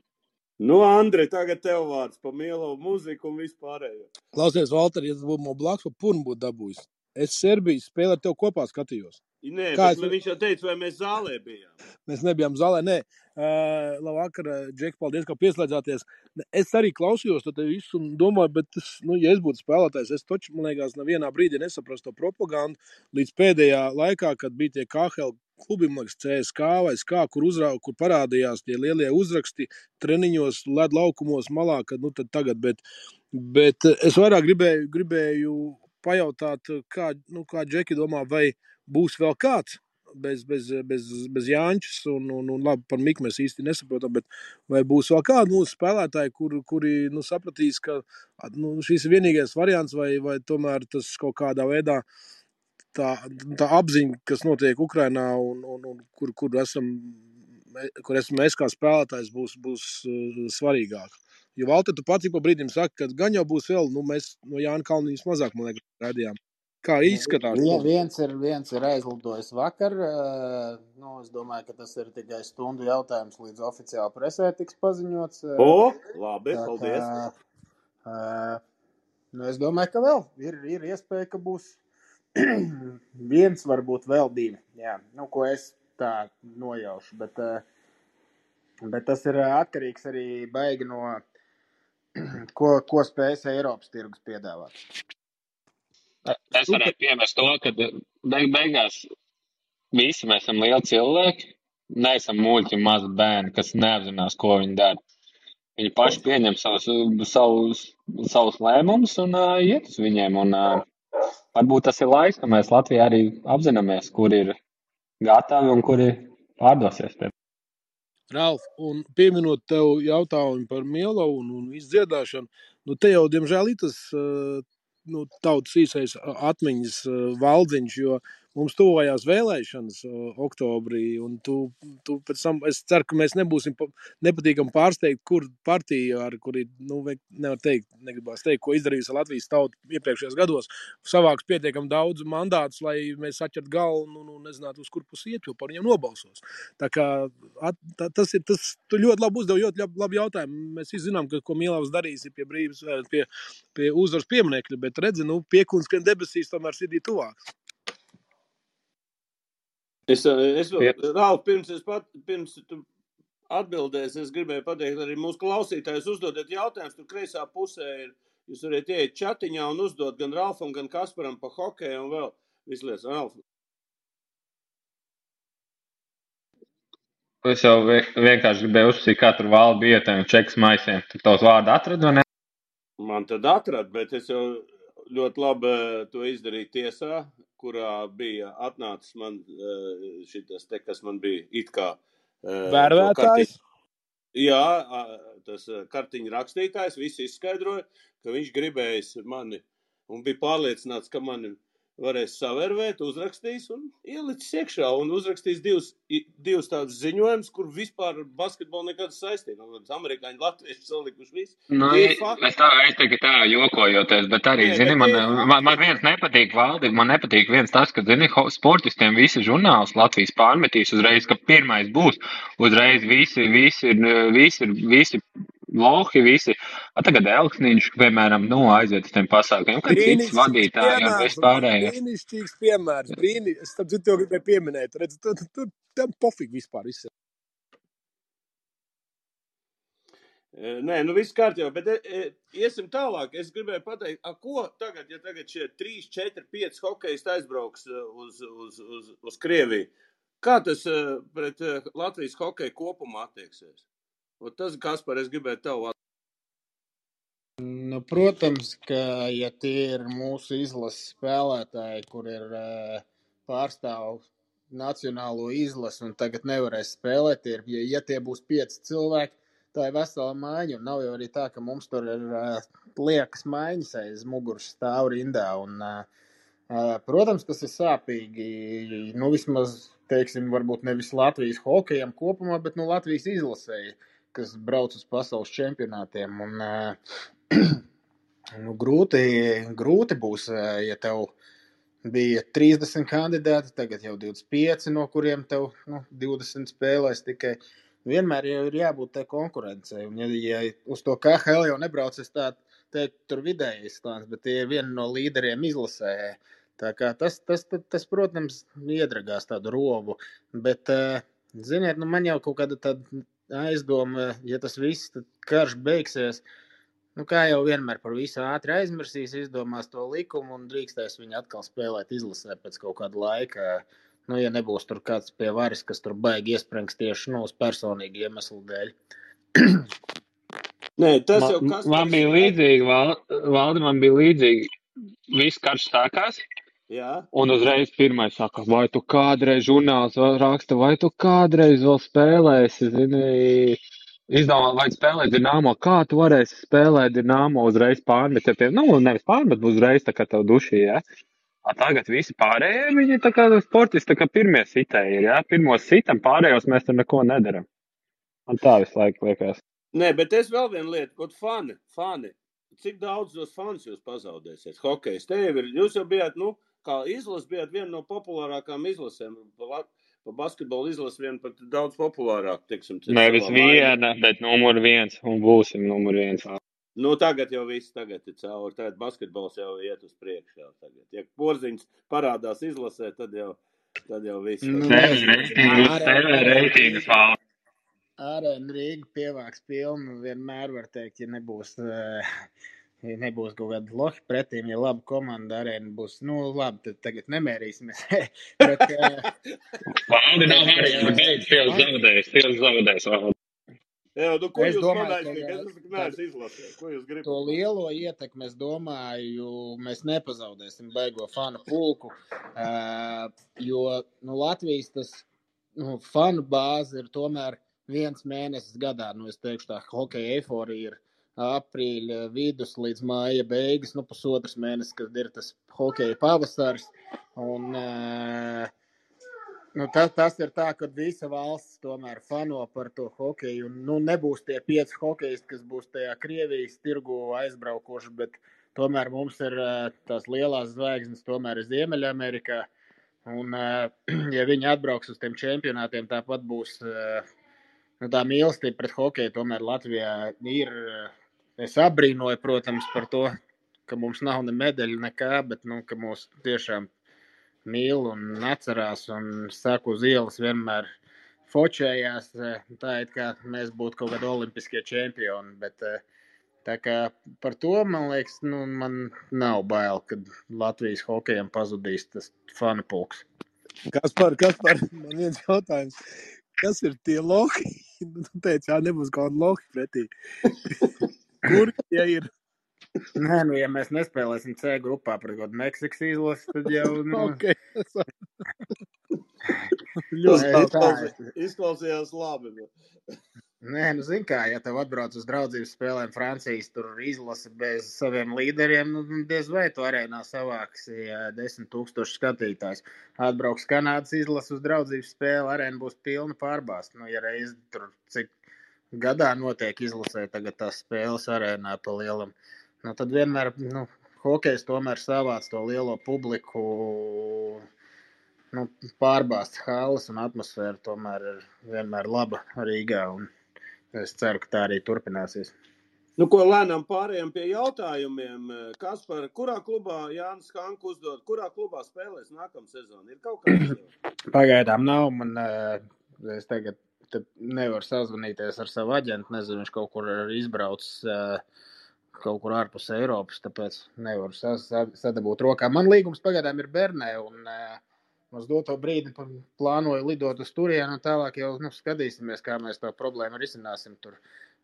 Nu, Andri, tagad tev vārds par mielo mūziku un vispārējo. Klausies, Valter, ja tas būtu man blakus, pa purnu būtu dabūjis. Es Serbijas spēli ar tevi kopā skatījos. Nē, Kā es- viņš jau teica, vai mēs zālē bijām. Mēs nebijām zālē. Nē, uh, labvakar, Džek, paldies, ka pieslēdzāties. Es arī klausījos to visu un domāju, bet, tas, nu, ja es būtu spēlētājs, es taču, man liekas, nevienā brīdī nesaprastu to propagandu līdz pēdējā laikā, kad bija tie KHL klubiem, liekas, CSK vai SK, kur, uzrā, kur parādījās tie lielie uzraksti treniņos, led laukumos malā, kad nu tagad, bet, bet es vairāk gribēju, gribēju pajautāt, kā, nu, kā Džeki domā, vai būs vēl kāds bez, bez, bez, bez Jāņķis, un, un, un labi, par Miku mēs īsti nesaprotam, bet vai būs vēl kādi mūsu spēlētāji, kur, kuri nu, sapratīs, ka nu, šis ir vienīgais variants, vai, vai tomēr tas kaut kādā veidā tā, tā apziņa, kas notiek Ukrainā un, un, un kur, kur esam, kur esam mēs kā spēlētājs, būs, būs uh, svarīgāk. Jo Valter, tu pats pa brīdim saki, ka gan jau būs vēl, nu mēs no Jāna Kalniņas mazāk, man liekas, redzējām. Kā izskatās? Vien, viens, ir, viens ir aizlidojis vakar. Nu, es domāju, ka tas ir tikai stundu jautājums, līdz oficiāli presē tiks paziņots. O, labi, Tā, paldies. Kā, nu, es domāju, ka vēl ir, ir iespēja, ka būs [clears throat] viens, varbūt vēl divi. Jā, nu, ko es tā nojaušu. Bet, bet tas ir atkarīgs arī baigi no [clears throat] ko, ko spējas Eiropas tirgus piedāvāt. Es varētu piemest to, ka beig beigās visi mēs esam lieli cilvēki. Neesam muļķi mazi bērni, kas neapzinās, ko viņi dara. Viņi paši pieņem savus, savus, savus lēmumus un uh, iet uz viņiem. Un, uh, varbūt tas ir laiks, ka mēs Latvijā arī apzināmies, kur ir gatavi un kuri pārdosies. Pie. Ralf, un pieminot tev jautājumu par mielo un, un izdziedāšanu, nu te jau, diemžēl, ir tas uh, nu, tautas īsais atmiņas valdziņš, jo mums tuvojās vēlēšanas oktobrī, un tu, tu pēc tam, es ceru, ka mēs nebūsim nepatīkami pārsteigti, kur partija, ar kuri, nu, nevar teikt, negribās teikt, ko izdarījusi Latvijas tauta iepriekšējos gados, savāks pietiekam daudz mandātus, lai mēs atķert galvu, nu, nu nezinātu, uz kur pusi iet, jo par viņiem nobalsos. Tā kā at, tā, tas ir, tas, tu ļoti labi uzdev, ļoti labi jautājumu. Mēs visi zinām, ka, ko Mielavs darīs pie brīvības, pie, pie uzvaras pieminekļa, bet redzi, nu, piekuns, ka debesīs tomēr sirdī tuvāks. Es, eh, es Ralf, pirms es pat, pirms tu atbildēsi, es gribēju pateikt arī mūsu klausītājus uzdodiet jautājumus, tur kreisā pusē ir, jūs varat ieiet čatiņā un uzdot gan Ralfam, gan Kasparam pa hokeju un vēl vislietas. Ralf. Es jau vienkārši gribēju uzsīt, tur valda bija tiem čekas maisiem. Tu tos vārdu atradu, ne? Man tad atrad, bet es jau ļoti labi eh, to izdarīju tiesā, kurā bija atnācis man eh, šis te, kas man bija it kā eh, vērvētājs. Jā, tas kartiņa rakstītājs, viss izskaidroja, ka viņš gribējis mani un bija pārliecināts, ka mani varēs savērvēt, uzrakstīs un ielicis iekšā un uzrakstīs divus, divus tādus ziņojumus, kur vispār ar basketbolu nekādas saistības. Nu, amerikāņi, latvieši salikuši visu. Nu, es tā, es tikai tā jokojoties, bet arī, Nē, zini, bet man, man, man viens nepatīk valdi, man nepatīk viens tas, ka, zini, sportistiem visi žurnāls Latvijas pārmetīs uzreiz, ka pirmais būs, uzreiz visi, visi, visi, visi, visi lohi visi. A, tagad Elksniņš, piemēram, nu, aiziet uz tiem pasākumiem, kad cits vadītāji un vispārējais. Brīnišķīgs piemērs, brīni, es tam citu gribēju pieminēt, redz, tu, tu, tu, tam pofīgi vispār viss. Nē, nu viss kārtībā, bet e, iesim tālāk. Es gribēju pateikt, a, ko tagad, ja tagad šie 3, 4, 5 hokejisti aizbrauks uz, uz, uz, uz Krieviju, kā tas pret Latvijas hokeju kopumā attieksies? Un tas, Kaspar, es gribēju tev Nu, protams, ka ja tie ir mūsu izlases spēlētāji, kur ir pārstāv nacionālo izlasi un tagad nevarēs spēlēt, ir, ja, ja tie būs pieci cilvēki, tā ir vesela maiņa. Un nav jau arī tā, ka mums tur ir liekas maiņas aiz muguras stāv rindā. Un, protams, tas ir sāpīgi. Nu, vismaz, teiksim, varbūt nevis Latvijas hokejam kopumā, bet nu, Latvijas izlasēji kas brauc uz pasaules čempionātiem. Un, [clears throat] nu, grūti, grūti būs, ja tev bija 30 kandidāti, tagad jau 25, no kuriem tev nu, 20 spēlēs tikai. Vienmēr jau ir jābūt tai konkurencei. Un, ja, ja uz to KHL jau nebrauc, es tādu teiktu, tur vidējais slānis, bet tie ir vieni no līderiem izlasē. Tā kā tas, tas, tas, tas, protams, iedragās tādu robu. Bet, ziniet, nu man jau kaut kāda tāda aizdoma, ja tas viss karš beigsies, nu, kā jau vienmēr par visu ātri aizmirsīs, izdomās to likumu un drīkstēs viņu atkal spēlēt izlasē pēc kaut kāda laika. Nu, ja nebūs tur kāds pie varas, kas tur baigi iesprings tieši nu, uz personīgu iemeslu dēļ. Nē, tas jau Man, kas man bija līdzīgi, Val, Valdi, man bija līdzīgi. Viss karš sākās, Jā, un uzreiz pirmais saka, vai tu kādreiz žurnāls raksta, vai tu kādreiz vēl spēlēsi, zini, izdomā, vai spēlēt Dinamo, kā tu varēsi spēlēt Dinamo uzreiz pārmet, ja tie, nu, nevis pārmet, bet uzreiz tā kā tev dušī, ja. A tagad visi pārējie, viņi tā kā sportisti, tā kā pirmie sitēji ir, ja, pirmos sitam, pārējos mēs tur neko nedaram. Man tā visu laiku liekas. Nē, bet es vēl vienu lietu, kaut fani, fani. Cik daudz tos fans jūs pazaudēsiet? Hokejs te jau ir, jūs jau bijāt, nu, kā izlase, bijāt viena no populārākām izlasēm. Pa, basketbolu izlase viena pat daudz populārāk, teiksim. cik Nevis viena, bet numur viens, un būsim numur viens. Nu, tagad jau viss tagad ir cauri. Tagad basketbols jau iet uz priekšu. Jau tagad. Ja porziņš parādās izlasē, tad jau, tad jau viss. Nu, reitingus vēl. Arēna Rīga pievāks pilnu vienmēr var teikt, ja nebūs, eh, ja nebūs kaut kāda lohi pretīm, ja laba komanda arēna būs, nu labi, tad tagad nemērīsimies. [laughs] Bet, eh, Valdi nav variants, beidz, Fiels zaudējis, Fiels zaudējis. Valdi. Jā, nu, ko Es jūs domāju, ka- Es esmu neesmu izlasījis. Ko jūs gribat? to lielo ietekmi, es domāju, mēs nepazaudēsim baigo fanu pulku, eh, jo nu, Latvijas tas nu, fanu bāze ir tomēr viens mēnesis gadā. Nu, es teikšu, tā hokeja eiforija ir aprīļa vidus līdz māja beigas, nu, pusotras mēnesis, kad ir tas hokeja pavasaris. Un, eh, Nu, tas, tas ir tā, ka visa valsts tomēr fano par to hokeju. Un, nu, nebūs tie pieci hokejisti, kas būs tajā Krievijas tirgu aizbraukoši, bet tomēr mums ir eh, tās lielās zvaigznes, tomēr ir Ziemeļamerikā. Un, eh, [clears throat] ja viņi atbrauks uz tiem čempionātiem, tāpat būs nu, tā mīlestība pret hokeju. Tomēr Latvijā ir. Es abrīnoju, protams, par to, ka mums nav ne medaļu, nekā, bet nu, ka mūs tiešām mīl un atcerās un saka uz ielas vienmēr fočējās. Tā it kā mēs būtu kaut kādi olimpiskie čempioni. Bet, tā kā par to man liekas, nu, man nav bail, ka Latvijas hokejam pazudīs tas fanu pulks. Kas par, kas par, man viens jautājums. Kas ir tie lohi? [laughs] Nu, Tu teici, jā, nebūs kaut kāda lohi pretī. [laughs] Kur tie ir? [laughs] Nē, nu, ja mēs nespēlēsim C grupā pret kaut kādu Meksikas izlasi, tad jau. [laughs] Nu, Okay. [laughs] Ļoti labi. izklausījās- labi. nu. Nē, nu, zini, kā, ja tev atbrauc uz draudzības spēlēm Francijas, tur izlase bez saviem līderiem, nu, diez vai tu arēnā savāksi desmit tūkstoši skatītājs. Atbrauks Kanādas izlase uz draudzības spēli, arēna būs pilna pārbāzt. Nu, ja reiz tur cik gadā notiek izlasē tagad tās spēles arēnā pa lielam, nu, tad vienmēr, nu, hokejs tomēr savāc to lielo publiku. Nu, pārbāzts halas un atmosfēra tomēr ir vienmēr laba Rīgā. Un es ceru, ka tā arī turpināsies. Nu, ko lēnām pārējām pie jautājumiem. Kas par kurā klubā Jānis Hanku uzdod, kurā klubā spēlēs nākamā sezona? Ir kaut kāds jau? [clears throat] Pagaidām nav. Man, eh, es tagad te nevaru sazvanīties ar savu aģentu. Nezinu, viņš kaut kur ir izbraucis. eh, Kaut kur ārpus Eiropas, tāpēc nevaru sa- sa- sadabūt rokā. Man līgums pagaidām ir Bernē, un uh, uz doto brīdi plānoju lidot uz turieni, un tālāk jau nu, skatīsimies, kā mēs to problēmu risināsim tur.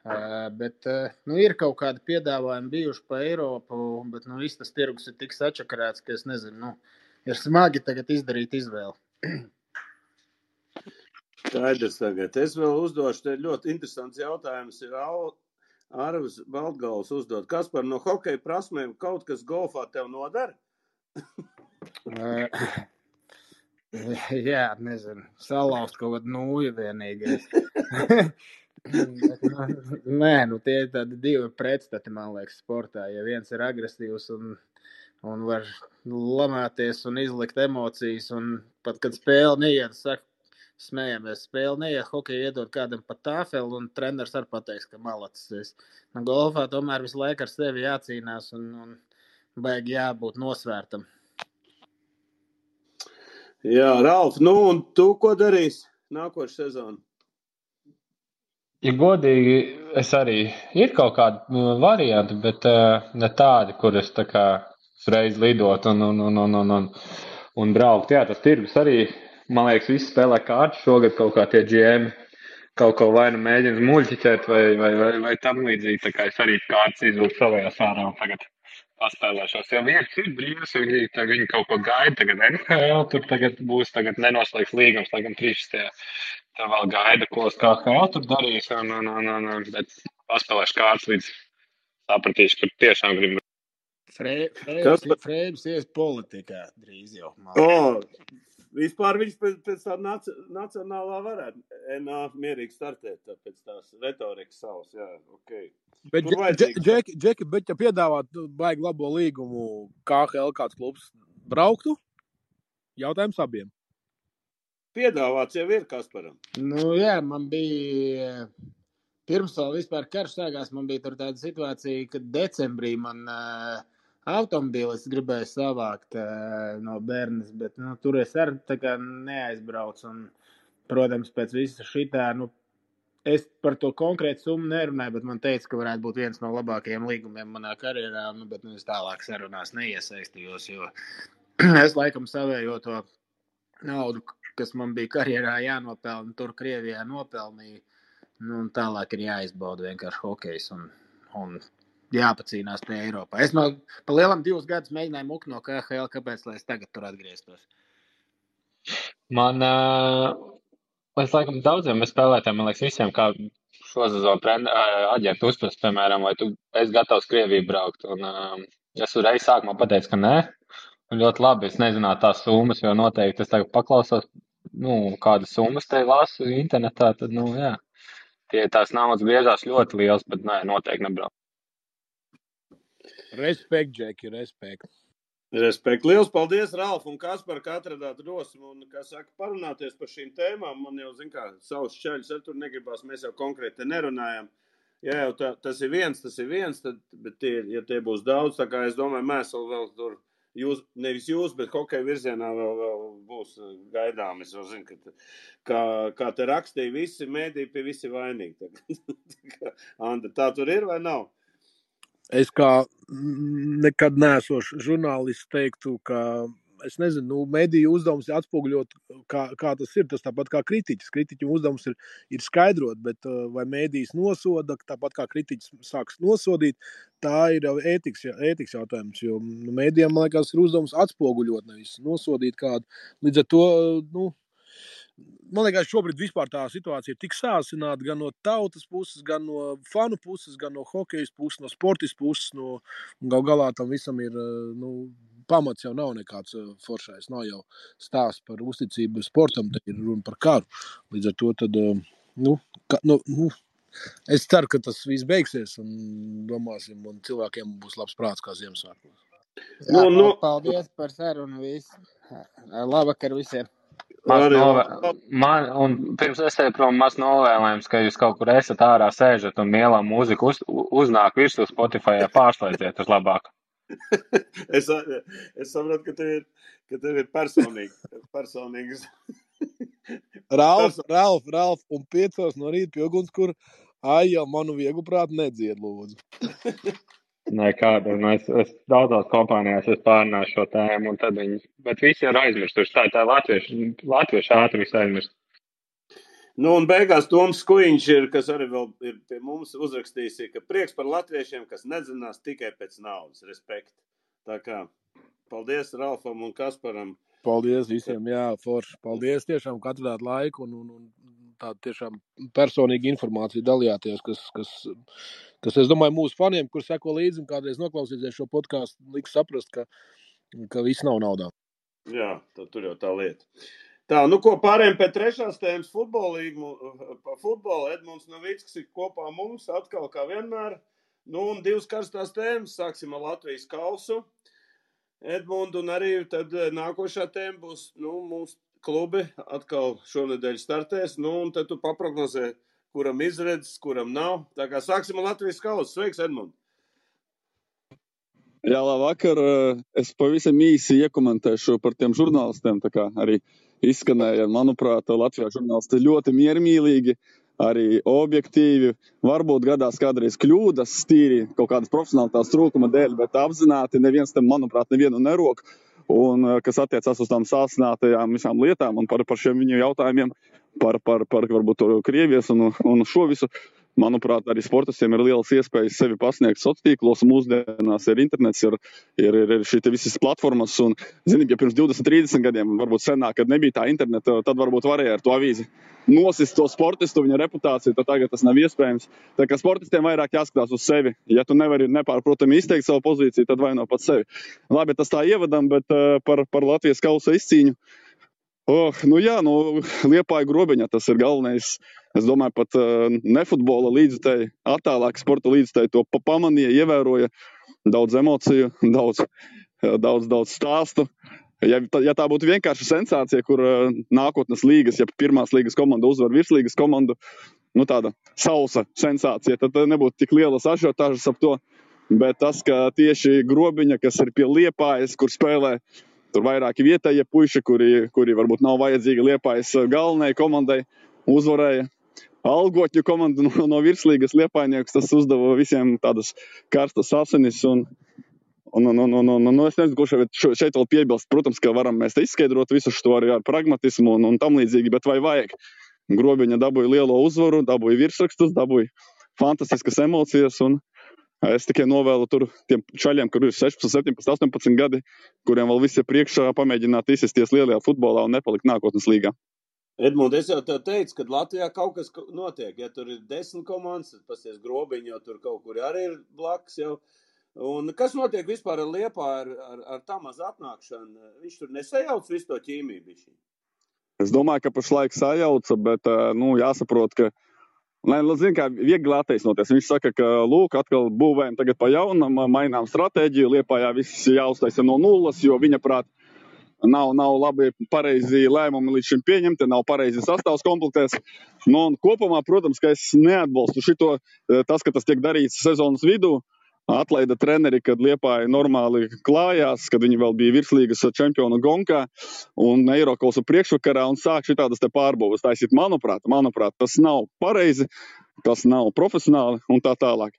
Uh, bet uh, nu, ir kaut kādi piedāvājumi bijuši pa Eiropu, bet nu, viss tas tirgus ir tik sačakarēts, ka es nezinu, nu, ir smagi tagad izdarīt izvēli. [clears throat] Skaidrs tagad. Es vēl uzdošu te ļoti interesants jautājums. Ir Arvs Baltgals uzdod. Kas par no hokeja prasmēm kaut kas golfā tev nodara? [laughs] Jā, nezinu, salauzt kaut kādu nūju vienīgais. [laughs] Nē, nu tie ir tādi divi pretstati, man liekas, sportā. Ja viens ir agresīvs un, un var lamāties un izlikt emocijas, un pat kad spēle neiet, saka, smējamies, spēle neiet, hokeja iedod kādam pa tāfeli, un treneris arī pateiks, ka malacis. Nu, golfā tomēr visu laiku ar sevi jācīnās un, un baigi jābūt nosvērtam. Jā, Ralf, nu un tu ko darīsi nākošais sezonu? Ja godīgi, es arī ir kaut kādi nu, varianti, bet uh, ne tādi, kur es tā kā uzreiz lidot un, un, un, un, un, un, un braukt. Jā, tas tirgus arī man liekas, visi spēlē kārtas šogad kaut kā tie GM kaut ko vai nu mēģina muļķiķēt vai, vai, vai, vai tam līdzīgi. Tā kā es arī kārtas izvilku savajā sārā un tagad paspēlēšos. Jo viens ir brīvs, viņi, tagad, viņi kaut ko gaida, tagad NHL, tur tagad būs, tagad nenoslēgs līgums, tagad 13. Tā vēl gaida, ko es kā HL tur darīs, un, un, un, un, un, bet paspēlēšu kārtas līdz sapratīšu, ka tiešām gribu. Frēbs ies politikā drīz jau. man O, vispār viņš pēc, pēc tā nac, nacionālā varētu NA mierīgi startēt pēc tās retorikas savas. Jā, ok. Bet, Džeki, Džeki, bet ja piedāvāt nu, baigi labo līgumu KHL kāds klubs brauktu, jautājums abiem. Piedāvāts jau ir Kasparam. Nu, jā, man bija. Pirms vēl vispār karš sākās, man bija tur tāda situācija, ka decembrī man uh, automobilis gribēja savākt uh, no bērnas, bet nu, tur es arī neaizbraucu. Un, protams, pēc visa šitā, nu, es par to konkrētu summu nerunāju, bet man teica, ka varētu būt viens no labākajiem līgumiem manā karjerā, nu, bet nu, es tālāk sarunās neiesaistījos, jo [clears throat] es laikam savējo to naudu, kas man bija karjerā jānopelna, tur Krievijā nopelnīju. Nu, tālāk ir jāizbauda vienkārši hokejs un, un jāpacīnās pie Eiropā. Es no pa lielam divus gadus mēģināju mukt no KHL, kāpēc lai es tagad tur atgrieztos. Man, uh, es laikam daudziem spēlētājiem, man liekas, visiem, kā šo sezonu ā, aģentu uzprast, piemēram, vai tu esi gatavs Krieviju braukt. Un, uh, es uzreiz sākumā pateicu, ka nē. Un ļoti labi, es nezinātu tās summas, jo noteikti es tagad paklausos, nu, kādas summas te lasu internetā, tad, nu, jā. Tie tās naudas biežās ļoti liels, bet nē, noteikti nebrauc. Respekt, Džeki, respekt. Respekt. Lielas paldies, Ralf un Kaspar, ka atradāt drosmi un, kā saka, parunāties par šīm tēmām. Man jau, zin kā, savus šķeļus ar tur negribās, mēs jau konkrēti nerunājam. Ja jau tā, tas ir viens, tas ir viens, tad, bet tie, ja tie būs daudz, tā kā es domāju, mēs vēl, vēl tur, jūs, nevis jūs, bet hokeja virzienā vēl, vēl būs uh, gaidām. Es jau zinu, ka, kā, kā te rakstīja visi mēdī, pie visi vainīgi. [laughs] Tā tā Anda, tā tur ir vai nav? Es kā nekad neesošs žurnālists teiktu, ka es nezinu, nu, mediju uzdevums ir atspoguļot, kā, kā tas ir. Tas tāpat kā kritiķis. Kritiķa uzdevums ir, ir skaidrot, bet uh, vai mēdījis nosoda, tāpat kā kritiķis sāks nosodīt, tā ir ētikas, ētikas jautājums. Jo nu, mēdījiem, man liekas, ir uzdevums atspoguļot, nevis nosodīt kādu. Līdz ar to, nu, man liekas, šobrīd vispār tā situācija ir tik sāsināta gan no tautas puses, gan no fanu puses, gan no hokeja puses, no sportistu puses. No, un gal galā tam visam ir eh, nu, pamats jau nav nekāds eh, foršais. Nav jau stāsts par uzticību sportam, te ir runa par karu. Līdz ar to tad, eh, nu, ka, nu, nu, es ceru, ka tas viss beigsies un domāsim, un cilvēkiem būs labs prāts kā Ziemassvētkos. Jā, Nu, nu, paldies par sarunu. Labvakar visiem! Maz labi. Man, un pirms es eju prom, maz novēlējums, ka jūs kaut kur esat ārā sēžat un mielā mūzika uz, uznāk virsū Spotify, [laughs] pārslēdziet uz labāk. [laughs] es, es saprotu, ka tev ir, ka tev ir personīgi, personīgas. [laughs] Ralf, Ralf, Ralf, un piecos no rīta pie uguns, kur ai jau manu vieglu prātu nedzied, lūdzu. Nē, kāda, nu, es, es daudzās kompānijās es pārnāšu šo tēmu, un tad viņi, bet visi ir aizmirstuši, tā ir tā latvieši, latvieši ātri visu aizmirst. Nu, un beigās Toms Kuiņš ir, kas arī vēl ir pie mums uzrakstījis, ka prieks par latviešiem, kas nedzinās tikai pēc naudas. Respekt. Tā kā paldies Ralfam un Kasparam. Paldies visiem, jā, forši. Paldies tiešām, ka atradāt laiku un, un, un tādu tiešām personīgu informāciju dalījāties, kas, kas, kas, es domāju, mūsu faniem, kur seko līdzi un kādreiz noklausīsies šo podkāstu, liks saprast, ka, ka viss nav naudā. Jā, tur jau tā lieta. Tā, nu ko pārējiem pie trešās tēmas futbola Edmunds Novickis ir kopā mums atkal kā vienmēr. Nu, un divas karstās tēmas. Sāksim ar Latvijas kausu. Edmunds un arī tad eh, nākošā tēma būs, nu, mūsu klubi atkal šonedēļ startēs. Nu, un tad tu paprognozē, kuram izredzes, kuram nav. Tā kā sāksim ar Latvijas kausu. Sveiks, Edmunds! Jā, labvakar. Es pavisam īsi iekomentēšu par tiem žurnālistiem. Tā kā arī izskanēja, manuprāt, Latvijas žurnālisti ļoti miermīlīgi, arī objektīvi. Varbūt gadās kādreiz kļūdas, tīri kaut kādas profesionālitātes trūkuma dēļ, bet apzināti neviens tam, manuprāt, nevienu nerok. Un uh, kas attiecās uz tām sāsinātajām visām lietām un par, par šiem viņu jautājumiem, par, par, par varbūt to Krievijas un, un šo visu. Manuprāt, arī sportistiem ir liels iespējas sevi pasniegt sociālos tīklos. Mūsdienās ir internets, ir, ir, ir, šīs visas platformas. Un, zini, ja pirms 20, 30 gadiem, varbūt senāk, kad nebija tā interneta, tad varbūt varēja ar to avīzi nosist to sportistu, viņa reputāciju. Tagad tas nav iespējams. Tā kā sportistiem vairāk jāskatās uz sevi. Ja tu nevari nepārprotami izteikt savu pozīciju, tad vaino pats sevi. Labi, tas tā ievadam, bet uh, par, par Latvijas kausa izcīņu. Oh, nu jā, nu, liepāja grobiņā tas ir galvenais. Es domāju, pat uh, nefutbola līdzekļi, attālāk sporta līdzekļi to pa pamanīja, ievēroja daudz emociju, daudz, daudz, daudz stāstu. Ja, ja tā būtu vienkārši sensācija, kur uh, nākotnes līgas, ja pirmās līgas komanda uzvar virslīgas komandu, nu tāda sausa sensācija, tad nebūtu tik liela ažiotāžas ap to. Bet tas, ka tieši grobiņa, kas ir pie liepājas, kur spēlē Tur vairāki vietējie puiši, kuri, kuri varbūt nav vajadzīgi liepājas galvenajai komandai, uzvarēja. Algotņu komanda [laughs] no, no virslīgas liepainiekus tas uzdeva visiem tādas karstas asinis. Un, un, un, un, un, un, un es nezinu, kurš šeit vēl piebilst. Protams, ka varam mēs izskaidrot visu šo arī ar pragmatismu un, un tam līdzīgi, bet vai vajag? Grobiņa dabūja lielo uzvaru, dabūja virsrakstus, dabūja fantastiskas emocijas. Un, Es tikai novēlu tur tiem čaļiem, kuriem ir 16, 17, 18 gadi, kuriem vēl viss ir priekšā, pamēģināt izsisties lielajā futbolā un nepalikt nākotnes līgā. Edmunds, es jau te teicu, ka Latvijā kaut kas notiek. Ja tur ir desmit komandas, tad pasies grobiņi, jo tur kaut kur arī ir blakus jau. Un kas notiek vispār ar Liepā, ar, ar, ar tā maz atnākšanu? Viņš tur nesajauc visu to ķīmiju. Es domāju, ka pašlaik sajauca, bet nu, jāsaprot, ka Lai, zin, kā viegli attaisnoties. Viņš saka, ka, lūk, atkal būvējam tagad pa jaunam, mainām stratēģiju, liepājā viss jāuztaisa no nulles, jo viņa prāt nav, nav labi pareizi lēmumi līdz šim pieņemti, nav pareizi sastāvs komplektēts. Nu, kopumā, protams, ka es neatbalstu šito, tas, ka tas tiek darīts sezonas vidū. Atlaida treneri, kad Liepāja normāli klājās, kad viņi vēl bija virslīgas čempionu gonkā un Eiropas priekšvakarā un sāk šādas pārbūves. Taisīt, manuprāt, manuprāt, tas nav pareizi, tas nav profesionāli un tā tālāk.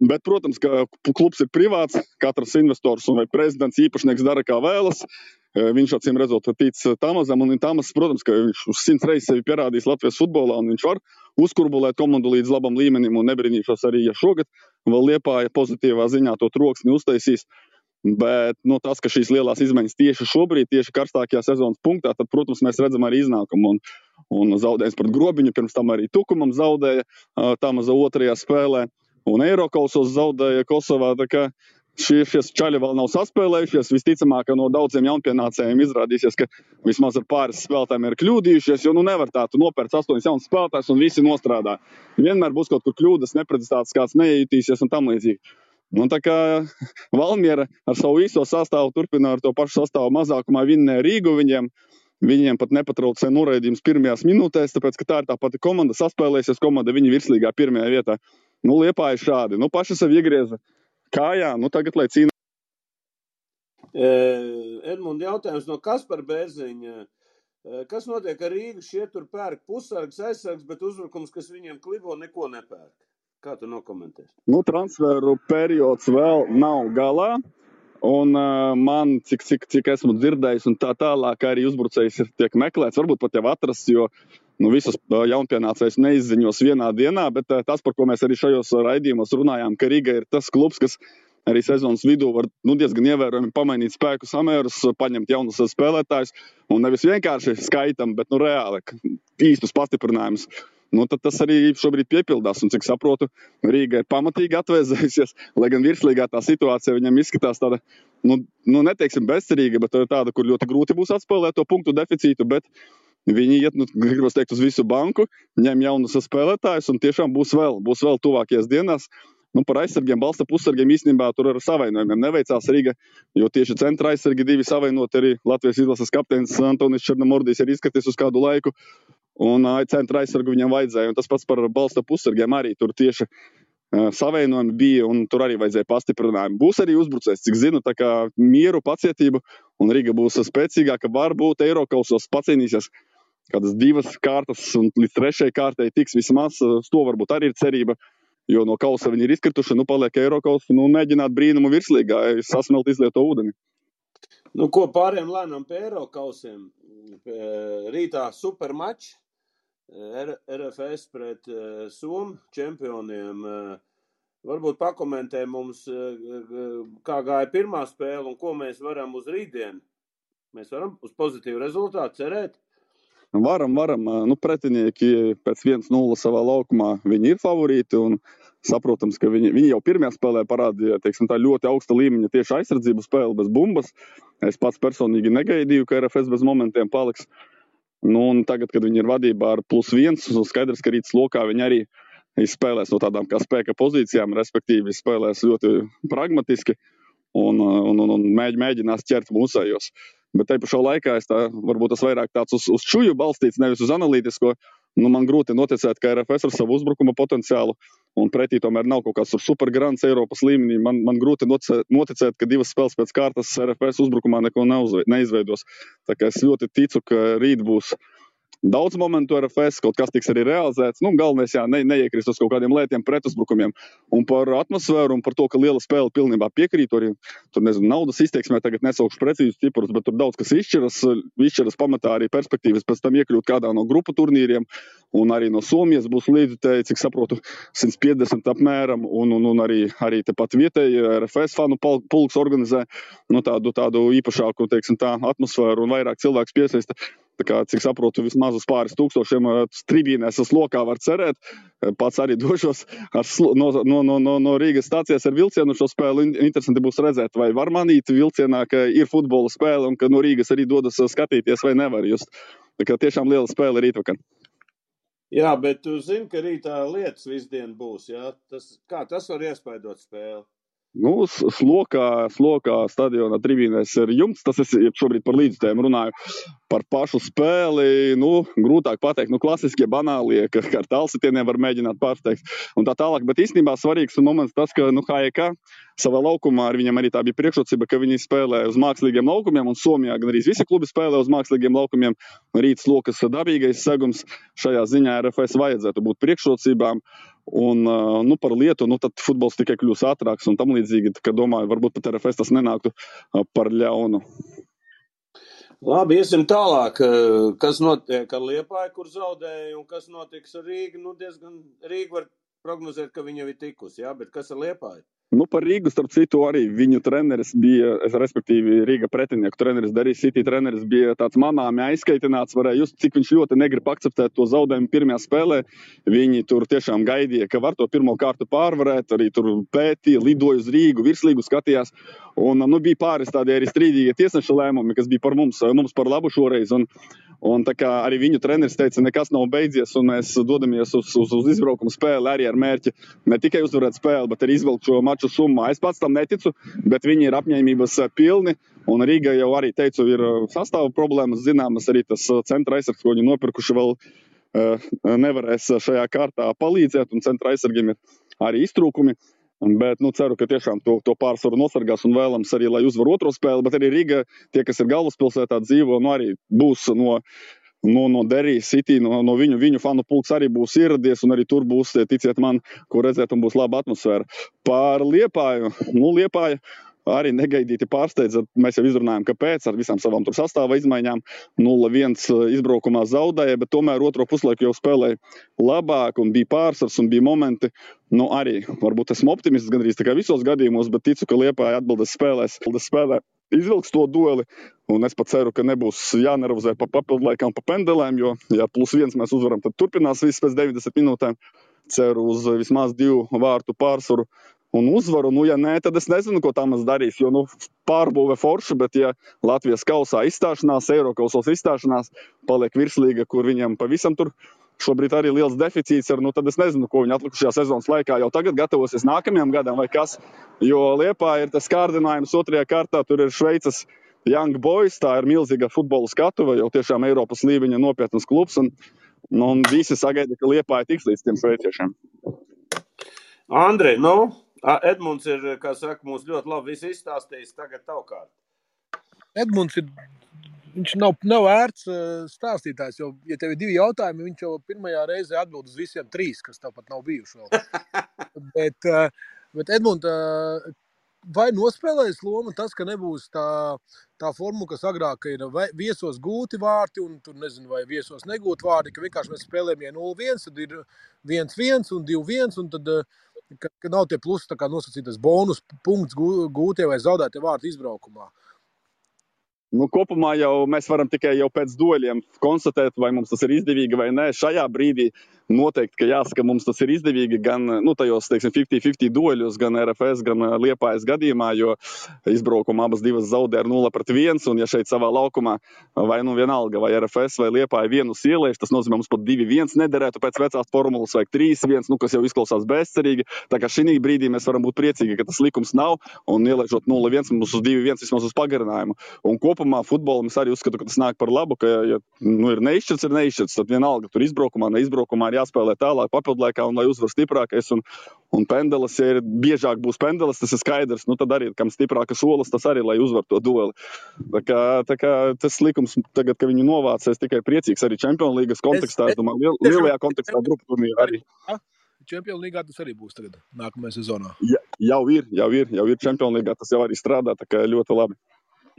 Bet, protams, ka klubs ir privāts, katrs investors vai prezidents īpašnieks dara kā vēlas. Viņš acīm redzot, tic Tamasam, un Tamas, protams, ka viņš uz simts reizes sevi pierādījis Latvijas futbolā, un viņš var uzkurbulēt komandu līdz labam līmenim, un nebrīnīšos arī, ja šogad vēl liepāja pozitīvā ziņā to troksni uztaisīs. Bet nu, tas, ka šīs lielās izmaiņas tieši šobrīd, tieši karstākajā sezonas punktā, tad, protams, mēs redzam arī iznākumu. Un, un zaudējums pret grobiņu, pirms tam arī Tukumam zaudēja tā maza otrajā spēlē, un Eiropasos zaudēja Kosovā. Šie, šie čaļi vēl nav saspēlējušies. Visticamāk, no daudziem jaunpienācējiem izrādīsies, ka vismaz ar pāris spēlētājiem ir kļūdījušies. Jo nu nevar tā, tu nopērci astoņus jaunus spēlētājus un visi nostrādā. Vienmēr būs kaut kur kļūdas, neprezentētas, kāds neiejutīsies un tam līdzīgi. Un tā kā Valmiera ar savu īso sastāvu turpina ar to pašu sastāvu mazākumā vinnēja Rīgu, viņiem, viņiem pat nepatraucē noraidījums pirmajās minūtēs, tāpēc, ka tā ir tā pati komanda, saspēlēsies komanda, viņi virslīgā pirmajā vietā. Nu, liepā ir šādi. Nu, paši sev iegrieza kājā, nu tagad lai cīnās. Edmunds jautājums no Kaspara Bērziņa. Kas notiek ar Rīgu? Šie tur pērk pusargs, aizsargs, bet uzbrukums, kas viņiem klibo, neko nepērk. Kā tu nokomentēsi? Nu, transferu periods vēl nav galā. Un uh, man, cik, cik, cik esmu dzirdējis, un tā tālāk arī uzbrucējs ir tiek meklēts, varbūt pat jau atrasts, jo nu, visus jaunpienācējus neizziņos vienā dienā, bet tas, par ko mēs arī šajos raidījumos runājām, ka Riga ir tas klubs, kas arī sezonas vidū var nu, diezgan ievērojami pamainīt spēku samērus, paņemt jaunus spēlētājus un nevis vienkārši skaitam, bet nu, reāli īstus pastiprinājumus. Nu, tas arī šobrīd piepildās. Un, cik saprotu, Rīga ir pamatīgi atvēsējusies. Lai gan virslīgā tā situācija viņam izskatās tāda, nu, nu neteiksim, bezcerīga, bet tāda, kur ļoti grūti būs atspēlēt to punktu deficītu. Bet viņi iet, nu, gribas teikt, uz visu banku, ņem jaunus spēlētājus un tiešām būs vēl, būs vēl tuvākajās dienās. Nu, par aizsargiem, balsta pusargiem īstenībā tur ar savainojumiem neveicās Rīga, jo tieši centra aizsargi divi savainoti arī Latvijas izlases kapteinis Antonis Černomordijs ir izskaties uz kādu laiku. Un centra aizsargu viņam vajadzēja. Un tas pats par balsta pusargiem arī tur tieši savienojumi bija, un tur arī vajadzēja pastiprinājumu. Būs arī uzbrucējs, cik zinu, tā kā mieru, pacietību, un Riga būs spēcīgāka. Varbūt Eiropasos pacīnīsies kādas divas kārtas, un līdz trešajai kārtai tiks vismaz. Uz to varbūt arī ir cerība. Jo no kausa viņi ir izkrituši, nu paliek Eiropas, nu mēģināt brīnumu virslīgā, sasmelt izlieto ūdeni. Nu, ko pārējiem lēnām pie Eirokausiem? Rītā supermačs. RFS pret Somu čempioniem. Varbūt pakomentē mums, kā gāja pirmā spēle un ko mēs varam uz rītdienu. Mēs varam uz pozitīvu rezultātu cerēt. Varam, varam. Nu, pretinieki pēc 1-0 savā laukumā viņi ir favorīti. Un saprotams, ka viņi, viņi jau pirmajā spēlē parādīja teiksim, ļoti augsta līmeņa tieši aizsardzības spēli bez bumbas. Es pats personīgi negaidīju, ka RFS bez momentiem paliks. Nu, tagad, kad viņi ir vadībā ar plus viens, un skaidrs, ka rītas lokā viņi arī spēlēs no tādām kā spēka pozīcijām, respektīvi spēlēs ļoti pragmatiski un, un, un, un mēģ, mēģinās ķert mūsējos. Bet te pašā laikā es tā, varbūt tas vairāk tāds uz, uz čuju balstīts, nevis uz analītisko. Nu, man grūti noticēt, ka RFS ar savu uzbrukuma potenciālu un pretī tomēr nav kaut kāds supergrants Eiropas līmenī. Man, man grūti noticēt, ka divas spēles pēc kārtas RFS uzbrukumā neko neizveidos. Tā kā es ļoti ticu, ka rīt būs Daudz momentu RFS, kaut kas tiks arī realizēts. Nu, galvenais, jā, ne, neiekrist uz kaut kādiem lētiem pretuzbrukumiem. Un par atmosfēru un par to, ka liela spēle pilnībā piekrītu. Arī tur, nezinu, naudas izteiksmē tagad nesaukšu precīzus ciprus, bet tur daudz kas izšķiras. Izšķiras pamatā arī perspektīvas pēc tam iekļūt kādā no grupu turnīriem. Un arī no Somijas būs līdzekļi, cik saprotu, 150 apmēram. Un, un, un arī, arī tepat vietēji RFS fanu pulks organizē nu, tādu, tādu īpašāku teiksim, tā, atmosfēru un vairāk cilvēku piesaista. Kā, cik saprotu, vismaz uz pāris tūkstošiem tribīnēs uz lokā var cerēt. Pats arī [laughs] došos slo, no, no, no, no, no Rīgas stācijas ar vilcienu šo spēli. Interesanti būs redzēt, vai var manīt vilcienā, ka ir futbola spēle un ka no Rīgas arī dodas skatīties, vai nevar just. Tā kā tiešām liela spēle rītvakar. Jā, bet tu zini, ka rītā lietas visdien būs. Jā? Tas, kā tas var iespaidot spēli? Nu, slokā, slokā stadionā tribīnēs ir jumts. Tas es šobrīd par līdzstājiem runāju. Par pašu spēli, nu, grūtāk pateikt, nu, klasiskie banālie, ka ar tālsitieniem var mēģināt pārsteigt un tā tālāk. Bet īstenībā svarīgs moments tas, ka, nu, HEK savā laukumā ar viņiem arī tā bija priekšrocība, ka viņi spēlē uz mākslīgiem laukumiem, un Somijā gan arī visi klubi spēlē uz mākslīgiem laukumiem. Rīts lokas dabīgais segums šajā ziņā RFS vajadzētu būt priekšrocībām. Un nu, par lietu, nu, tad futbols tikai kļūs ātrāks un tam līdzīgi. Tad, domāju, varbūt pat RFS tas nenāktu par ļaunu. Labi, iesim tālāk. Kas notiek ar Liepāju, kur zaudēja, un kas notiks ar Rīgu? Nu, diezgan Rīga var prognozēt, ka viņa ir tikusi, jā, bet kas ar Liepāju? Nu, par Rīgu, starp citu, arī viņu treneris bija, es, respektīvi, Rīga pretinieku treneris, Darīs City treneris bija tāds manāmi aizskaitināts, varēja just, cik viņš ļoti negrib akceptēt to zaudējumu pirmajā spēlē. Viņi tur tiešām gaidīja, ka var to pirmo kārtu pārvarēt, arī tur pētīja, lidoja uz Rīgu, virslīgu skatījās. Un, nu, bija pāris tādi arī strīdīgi tiesneša lēmumi, kas bija par mums, mums par labu šoreiz. Un, Un arī viņu treneris teica, nekas nav beidzies, un mēs dodamies uz, uz, uz izbraukumu spēli arī ar mērķi ne tikai uzvarēt spēli, bet arī izvilkt šo maču summā. Es pats tam neticu, bet viņi ir apņēmības pilni. Un Rīga jau arī teicu, ir sastāvā problēmas, zināmas arī tas centra aizsargs, ko viņi nopirkuši vēl nevarēs šajā kārtā palīdzēt, un centra aizsargiem ir arī iztrūkumi. Bet nu, ceru, ka tiešām to, to pārsvaru nosargās un vēlams arī, lai uzvar otro spēli. Bet arī Riga, tie, kas ir galvaspilsētā dzīvo, nu, arī būs no, no, no Derijas City, no, no viņu, viņu fanu pulks arī būs ieradies, un arī tur būs, ticiet man, ko redzēt, un būs laba atmosfēra. Par Liepāju, nu, Liepāju arī negaidīti pārsteidza. Mēs jau izrunājām, kāpēc ar visām savām sastāvā izmaiņām 0-1 uh, izbraukumā zaudēja, bet tomēr otro puslaiku jau spēlēja labāk un bija pārsvars un bija momenti. Nu, arī varbūt esmu optimists gandrīz tā kā visos gadījumos, bet ticu, ka Liepā atbildes spēlēs. spēlē izvilks to dueli. Un es pat ceru, ka nebūs jānervozē par laikam, pa pendelēm, jo, ja plus viens mēs uzvaram, tad turpinās viss pēc 90 minūtēm. Ceru uz vismaz divu vārtu pārsvaru un uzvaru. Nu, ja nē, tad es nezinu, ko Tamas darīs. Jo nu, pārbūve forša, bet ja Latvijas kausā izstāšanās, Eiropasos izstāšanās, paliek virslīga, kur viņam pavisam tur šobrīd arī liels deficīts ir, nu, tad es nezinu, ko viņi atlikušajā sezonas laikā jau tagad gatavosies nākamajam gadam vai kas. Jo Liepā ir tas kārdinājums otrajā kārtā, tur ir Šveices. Young Boys, tā ir milzīga futbola skatuve, jau tiešām Eiropas līmeņa nopietnas klubs. Un, nu, un visi sagaida, ka Liepā ir tiks līdz tiem šveiciešiem. Andrej, nu, Edmunds ir, kā saka, mums ļoti labi izstāstījis. Tagad tavu kārtu. Edmunds ir. Viņš nav, nav vērts stāstītājs, jo, ja tev ir divi jautājumi, viņš jau pirmajā reizē atbild uz visiem trīs, kas tev pat nav bijuši vēl. [laughs] bet, bet Edmunds, vai nospēlēs lomu tas, ka nebūs tā, tā formula, kas agrāk ir viesos gūti vārti, un tur nezinu, vai viesos negūti vārti, ka vienkārši mēs spēlējam, ja 0-1, tad ir 1-1 un 2-1, un tad, ka, ka nav tie plusi, nosacītas bonus punkts gūtie vai zaudētie vārti izbraukumā. Nu, kopumā jau mēs varam tikai jau pēc dueliem konstatēt, vai mums tas ir izdevīgi vai nē. Šajā brīdī noteikti, ka jāsaka, mums tas ir izdevīgi gan nu, tajos 50-50 dueļos, gan RFS, gan Liepājas gadījumā, jo izbraukumā abas divas zaudē ar 0 pret 1. Un, ja šeit savā laukumā vai nu vienalga, vai RFS vai Liepāja vienu ieliež, tas nozīmē, mums pat 2-1 nederētu pēc vecās formulas, vai 3-1, nu, kas jau izklausās bezcerīgi. Tā kā šī brīdī mēs varam būt priecīgi, ka tas likums nav un ieliežot 0-1, mums uz 2-1 vismaz uz pagarinājumu. Un kopumā futbolam es arī uzskatu, ka tas nāk par labu, ka, ja nu, ir neizšķirts, ir neizšķirts, tad vienalga tur izbraukumā, neizbraukumā ir jāspēlē tālāk, papildlaikā, un lai uzvar stiprākais. Un, un pendelis, ja ir biežāk būs pendelis, tas ir skaidrs. Nu, tad arī, kam stiprākas solis, tas arī, lai uzvar to dueli. Tā kā, tā kā tas likums, tagad, kad viņu novācēs, tikai priecīgs arī Champions League kontekstā. Es, es domāju, liel, lielajā kontekstā, grupu turnīrā arī. Champions League tas arī būs tagad, nākamajā sezonā. Ja, jau ir, jau ir, jau ir Champions League, tas jau arī strādā, tā kā ļoti labi.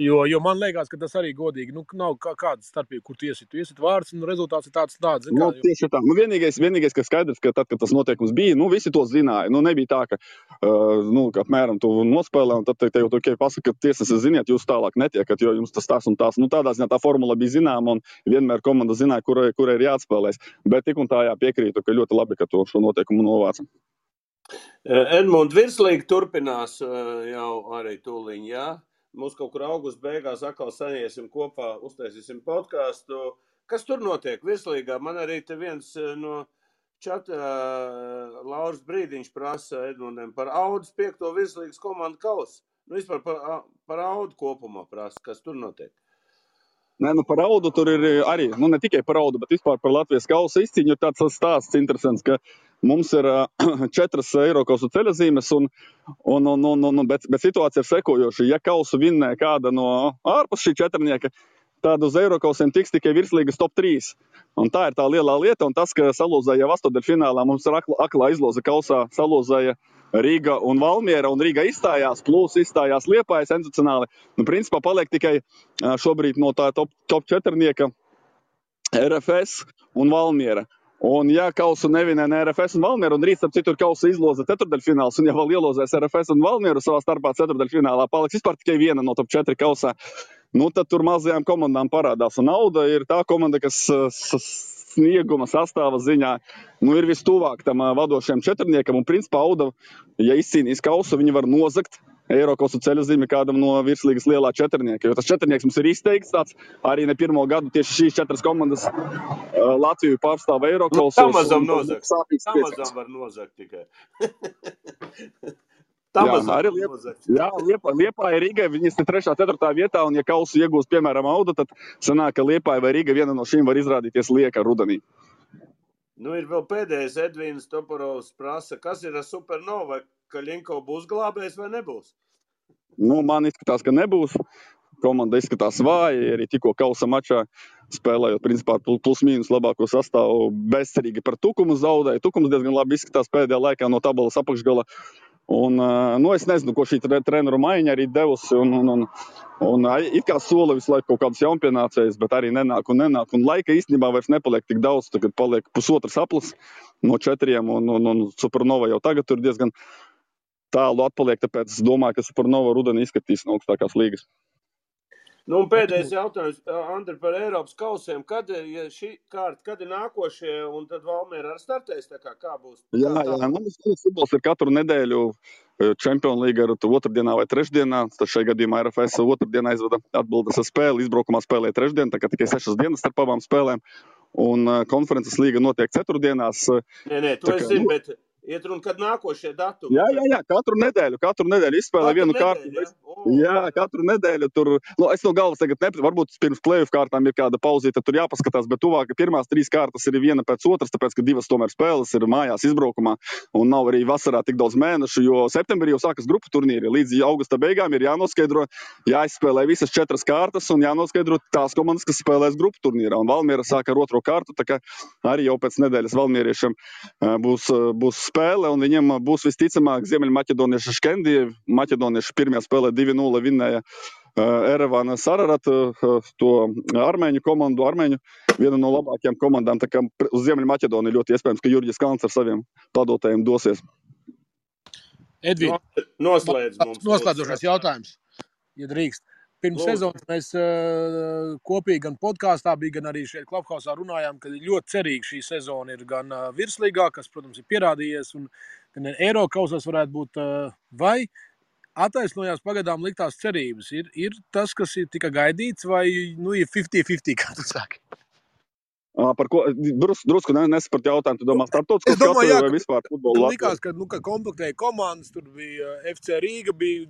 Jo, jo man liekas, ka tas arī godīgi. Nu, nav kā, kāda starpība, kur tu iesit. Tu iesit vārds, un rezultāts ir tāds, tāds nu, tieši tā. Nu, vienīgais, vienīgais, kas skaidrs, ka tad, kad tas noteikums bija, nu, visi to zināja. Nu, nebija tā, ka, uh, nu, ka apmēram tu nospēlē, un tad te, te jau tikai pasaka, ka tiesas ziniet, jūs tālāk netiekat, jo jums tas tas un tās. Nu, tādā ziņā tā formula bija zināma, un vienmēr komanda zināja, kurai, kurai ir jāatspēlēs. Bet tik un tā jā, piekrītu, ka ļoti labi, ka to šo noteikumu novāca. Edmunds virslīgi turpinās jau arī tūlīt. Mums kaut kur augusta beigās atkal saņemsim kopā, uztaisīsim podkāstu. Kas tur notiek virslīgā? Man arī te viens eh, no čata uh, Lauris Brīdiņš prasa Edmundam par Audus piekto virslīgas komandu kausu. Nu, vispār par, par Audu kopumā prasa, kas tur notiek. Nē, nu par audu tur ir arī, nu ne tikai par audu, bet vispār par Latvijas kausa izcīņu. Ir tāds stāsts interesants, ka mums ir [clears throat] četras eiro kausa ceļazīmes, un, un, un, un, un, bet, bet situācija ir sekojoša. Ja kausu vinnē kāda no ārpus šī četrnieka, tad uz Eiropausiem tiks tikai virslīgas top 3. Un tā ir tā lielā lieta, un tas, ka salūzēja jau astotdaļfinālā, mums ir akla, aklā izloze kausā salūzēja Rīga un Valmiera, un Rīga izstājās, plus izstājās Liepājas sensacionāli. Nu, principā paliek tikai šobrīd no tā top, top četrnieka RFS un Valmiera. Un, ja kausu nevinē ne RFS un Valmiera, un rīt, ap citur, kausa izloza ceturdaļfināls, un ja vēl ielozēs RFS un Valmieru savā starpā ceturdaļfinālā, paliks vispār tikai viena no top 4 kausā. Nu, tad tur mazajām komandām parādās. Un nauda ir tā komanda, kas snieguma sastāva ziņā nu, ir vistuvāk tam vadošajam četrniekam. Un, principā, Auda, ja izcīnīs kausu, viņi var nozagt Eiropas ceļu zīmi kādam no virslīgas lielā četrnieka. Jo tas četrnieks mums ir izteikts tāds arī ne pirmo gadu. Tieši šīs četras komandas uh, Latviju pārstāv Eiropas. Nu, Samazam nozagt. Samazam var nozagt tikai. Tā [laughs] jā, arī Liepa, jā, Liepa, Liepa ir Rīgai. Viņas ir 3. un 4. vietā, un, ja kausu iegūs, piemēram, Auda, tad sanāk, ka Liepa vai Rīga viena no šīm var izrādīties lieka rudenī. Nu, ir vēl pēdējais Edvīns Toporovs prasa, kas ir ar Supernova, vai Kaļinko būs glābējs vai nebūs? Nu, man izskatās, ka nebūs. Komanda izskatās vāja, arī tikko kausa mačā spēlējot, principā, plus-mínus labāko sastāvu. Bezcerīgi par tukumu zaudēja. Tukums diezgan labi izskatās pēdējā laikā no tabulas apakšgala. Un, nu, es nezinu, ko šī treneru maiņa arī devusi. Un, un, un, un it kā sola visu laiku kaut kādas jaunpienācējas, bet arī nenāk un nenāk. Un laika īstenībā vairs nepaliek tik daudz. Tagad paliek pusotras aplis no četriem, un, un, un Supernova jau tagad ir diezgan tālu atpaliek. Tāpēc es domāju, ka Supernova rudenī izskatīs no augstākās līgas. Nu, un pēdējais jautājums, Andri, par Eiropas kausiem. Kad, ja šī kārta, kad ir nākošie, un tad Valmiera ar startēs, tā kā, kā būs? Jā, jā, mums futbols ir katru nedēļu Champions League ar otrdienā vai trešdienā. Tad šajā gadījumā RFS otrdienā aizvada atbildes ar spēli. Izbraukumā spēlē trešdien, tā kā tikai sešas dienas starp abām spēlēm. Un konferences līga notiek ceturtdienās. Nē, nē, to kā, es zinu, nu, bet Iet runa, kad nākošie datumi. Jā, jā, jā, katru nedēļu, katru nedēļu izspēlē katru vienu kārtu. Ja? Oh. Jā, katru nedēļu tur, nu, es no galvas tagad nepratu, varbūt pirms plēju kārtām ir kāda pauzīte, tur jāpaskatās, bet tuvāk pirmās trīs kārtas ir viena pēc otras, tāpēc, ka divas tomēr spēles ir mājās izbraukumā un nav arī vasarā tik daudz mēnešu, jo septembrī jau sākas grupu turnīri. Līdz augusta beigām ir jānoskaidro, jāizspēlē visas četras kārtas un jānoskaidro tās komandas, kas spēlēs grupu turnīrā. Un Valmiera sāk ar otro kārtu, tā kā arī jau pēc nedēļas Valmieriešiem būs, būs spēle, un viņiem būs visticamāk Ziemeļmaķedoniešu Škendija. Maķedonieši pirmajā spēlē 2-0 vinnēja Erevāna Sararat, to armēņu komandu, armēņu viena no labākajām komandām. Tā kā uz Ziemeļmaķedoniju ļoti iespējams, ka Jurģis Kalns ar saviem padotajiem dosies. Edvīna, Noslēdz noslēdzošais jautājums, ja drīkst. Pirms Lūdzu. sezonas mēs uh, kopīgi gan podkāstā, gan arī šeit klubhausā runājām, ka ļoti cerīgi šī sezona ir gan uh, virslīgā, kas, protams, ir pierādījies, un gan Eiropasos varētu būt. Uh, vai attaisnojās pagaidām liktās cerības? Ir, ir tas, kas ir tika gaidīts, vai nu, ir 50-50, kā tu saki? Par ko drus, drusku ne- nesaprat jautājumu, tu domā skatu jā, vai vispār futbolu Latvijā? likās, ka, nu, ka komplektēja komandas, tur bija FC Rīga, bija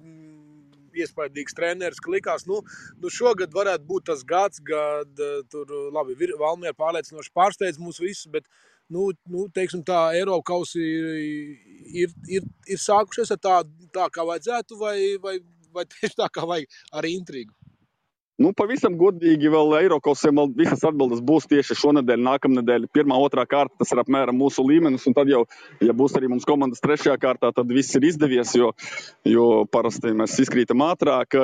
iespaidīgs treneris, ka likās, nu, nu šogad varētu būt tas gads, kad uh, tur, uh, labi, Valmiera pārliecinoši pārsteidz mūs visus, bet, nu, nu teiksim tā, Eiropa kausi ir, ir, ir sākušies ar tā, tā kā vajadzētu, vai, vai, vai tieši tā kā vajag ar intrigu? Nu, pavisam godīgi, vēl Eiropasiem vēl visas atbildes būs tieši šonadēļ, nākamnedēļ. Pirmā, otrā kārta, tas ir apmēram mūsu līmenis. Un tad jau, ja būs arī mums komandas trešajā kārtā, tad viss ir izdevies, jo, jo parasti mēs izkrītam ātrāk.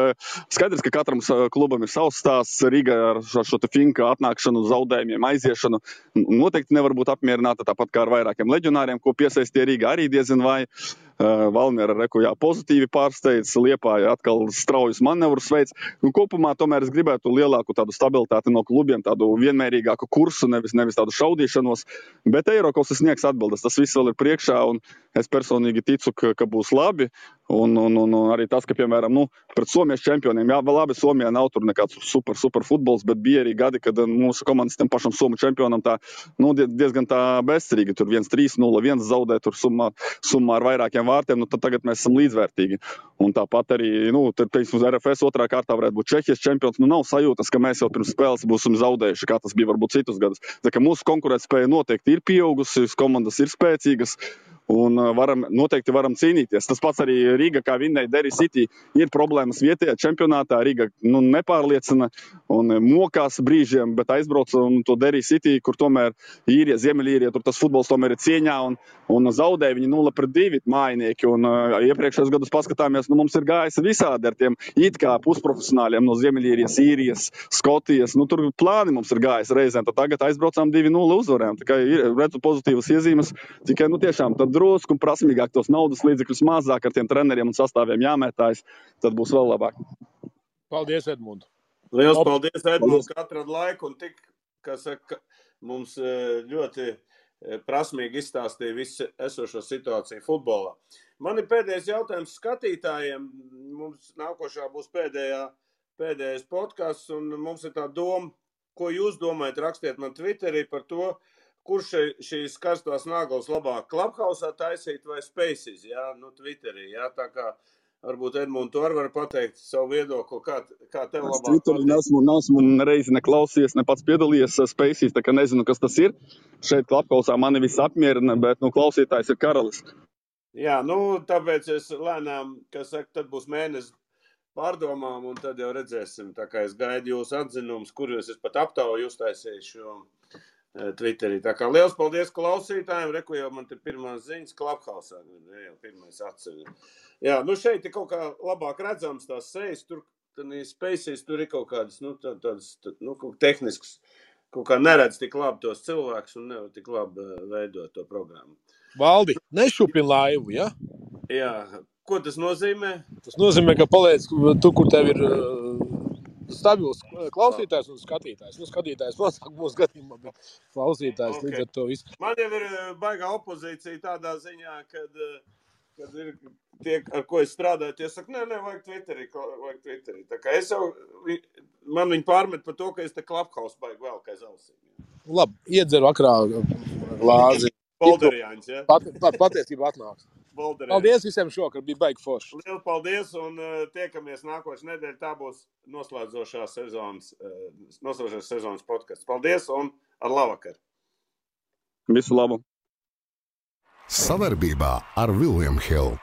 Skaidrs, ka katram klubam ir savs stāsts. Rīga ar šo, šo te finka atnākšanu, zaudējumiem, aiziešanu noteikti nevar būt apmierināta. Tāpat kā ar vairākiem leģionāriem, ko piesaistīja Rīga, arī diezin vai. Uh, Valmiera reku, jā, pozitīvi pārsteidz, Liepāja atkal straujus manevrus veids. Un kopumā tomēr es gribētu lielāku tādu stabilitāti no klubiem, tādu vienmērīgāku kursu, nevis, nevis tādu šaudīšanos. Bet Eiropas sniegs atbildes, tas viss vēl ir priekšā, un es personīgi ticu, ka, ka būs labi. Un, un, un, un arī tas, ka, piemēram, nu, pret Somijas čempioniem, jā, labi, Somijā nav tur nekāds super, super futbols, bet bija arī gadi, kad uh, mūsu komandas tam pašam Somijas čempionam tā, nu, die- diezgan tā bezcerīgi. Tur 1-3, 0-1 zaudē, tur summā, summā ar vairākiem vārtiem, nu, tad tagad mēs esam līdzvērtīgi. Un tāpat arī, nu, tur, teiksim, uz RFS otrā kārtā varētu būt Čehijas čempions. Nu, nav sajūtas, ka mēs jau pirms spēles būsim zaudējuši, kā tas bija varbūt citus gadus. Tā kā mūsu konkurētspēja noteikti ir pieaugusi, komandas ir spēcīgas. Un varam, noteikti varam cīnīties. Tas pats arī Rīga, kā vinnēja Derry City, ir problēmas vietējā čempionātā. Rīga nu, nepārliecina un mokās brīžiem, bet aizbrauc to Derry City, kur tomēr īrija, Ziemeļīrija, tur tas futbols tomēr ir cieņā un, un zaudēja viņi 0 pret 2 mājinieki. Un uh, iepriekšējos gados paskatāmies, nu mums ir gājis visādi ar tiem it kā pusprofesionāļiem no Ziemeļīrijas, īrijas, Skotijas. Nu, tur plāni mums ir gājis reizēm, tad tagad aizbraucām 2-0 uzvarēm. Tikai redzu pozitīvas iezīmes, tikai nu tiešām tad drusku prasmīgāk tos naudas līdzekļus mazāk ar tiem treneriem un sastāviem jāmētājas, tad būs vēl labāk. Paldies, Edmund! Liels Op- paldies, Edmunds, ka atradi laiku un tik, saka, mums eh, ļoti eh, prasmīgi izstāstīja visu esošo situāciju futbolā. Man ir pēdējais jautājums skatītājiem. Mums nākošā būs pēdējā, pēdējais podkāsts, un mums ir tā doma, ko jūs domājat, rakstiet man Twitterī par to, kurš šīs karstās naglas labāk klubhausā taisīt vai spaces, jā, nu Twitterī, jā, tā kā varbūt Edmunds to var pateikt savu viedokli, kā, kā tev Es labāk Twitterī patīk. nesmu, nesmu reizi neklausījies, ne pats piedalījies spēcīs, tā kā nezinu, kas tas ir. Šeit klapkausā mani viss apmierina, bet nu, klausītājs ir karalis. Jā, nu, tāpēc es lēnām, kas saka, tad būs mēnesis pārdomām, un tad jau redzēsim. Tā kā es gaidu jūsu atzinumus, kurus es pat aptauju uztaisīšu eh, Twitterī. Tā kā liels paldies klausītājiem, reku jau man te pirmās ziņas klaphausā, ne jau pirmais atceļ. Jā, nu šeit ir kaut kā labāk redzams tās sejas, tur, spēcīs, tur ir kaut kādas, nu, tā- tādas, tā- nu, kaut tehnisks, kaut kā neredz tik labi tos cilvēkus un nevar tik labi veidot to programmu. Valdi, nešupini laivu, ja? Jā, ko tas nozīmē? Tas nozīmē, ka paliec tur, kur tev ir uh, stabils klausītājs un skatītājs. Nu, skatītājs mazāk mūsu gadījumā, bet klausītājs Ok. līdz ar to visu. Man jau ir eh, baigā opozīcija tādā ziņā, kad, eh, kad ir tie, ar ko es strādāju, tie saka, nē, nē, vajag Twitterī, vajag Twitterī. Tā kā es jau, man viņi pārmet par to, ka es te klaphaus baigi vēl kā zausīm. Labi, iedzeru vakarā glāzi. Bolderjāņs, ja? Pat, pat, patiesībā atnāks. Bolderjāņs. Paldies visiem šokar, bija baigi forši. Liels paldies un uh, tiekamies nākošais nedēļa. Tā būs noslēdzošā sezonas, uh, noslēdzošās sezonas podkāsts. Paldies un ar labvakar! Visu labu! Savarbībā ar William Hill.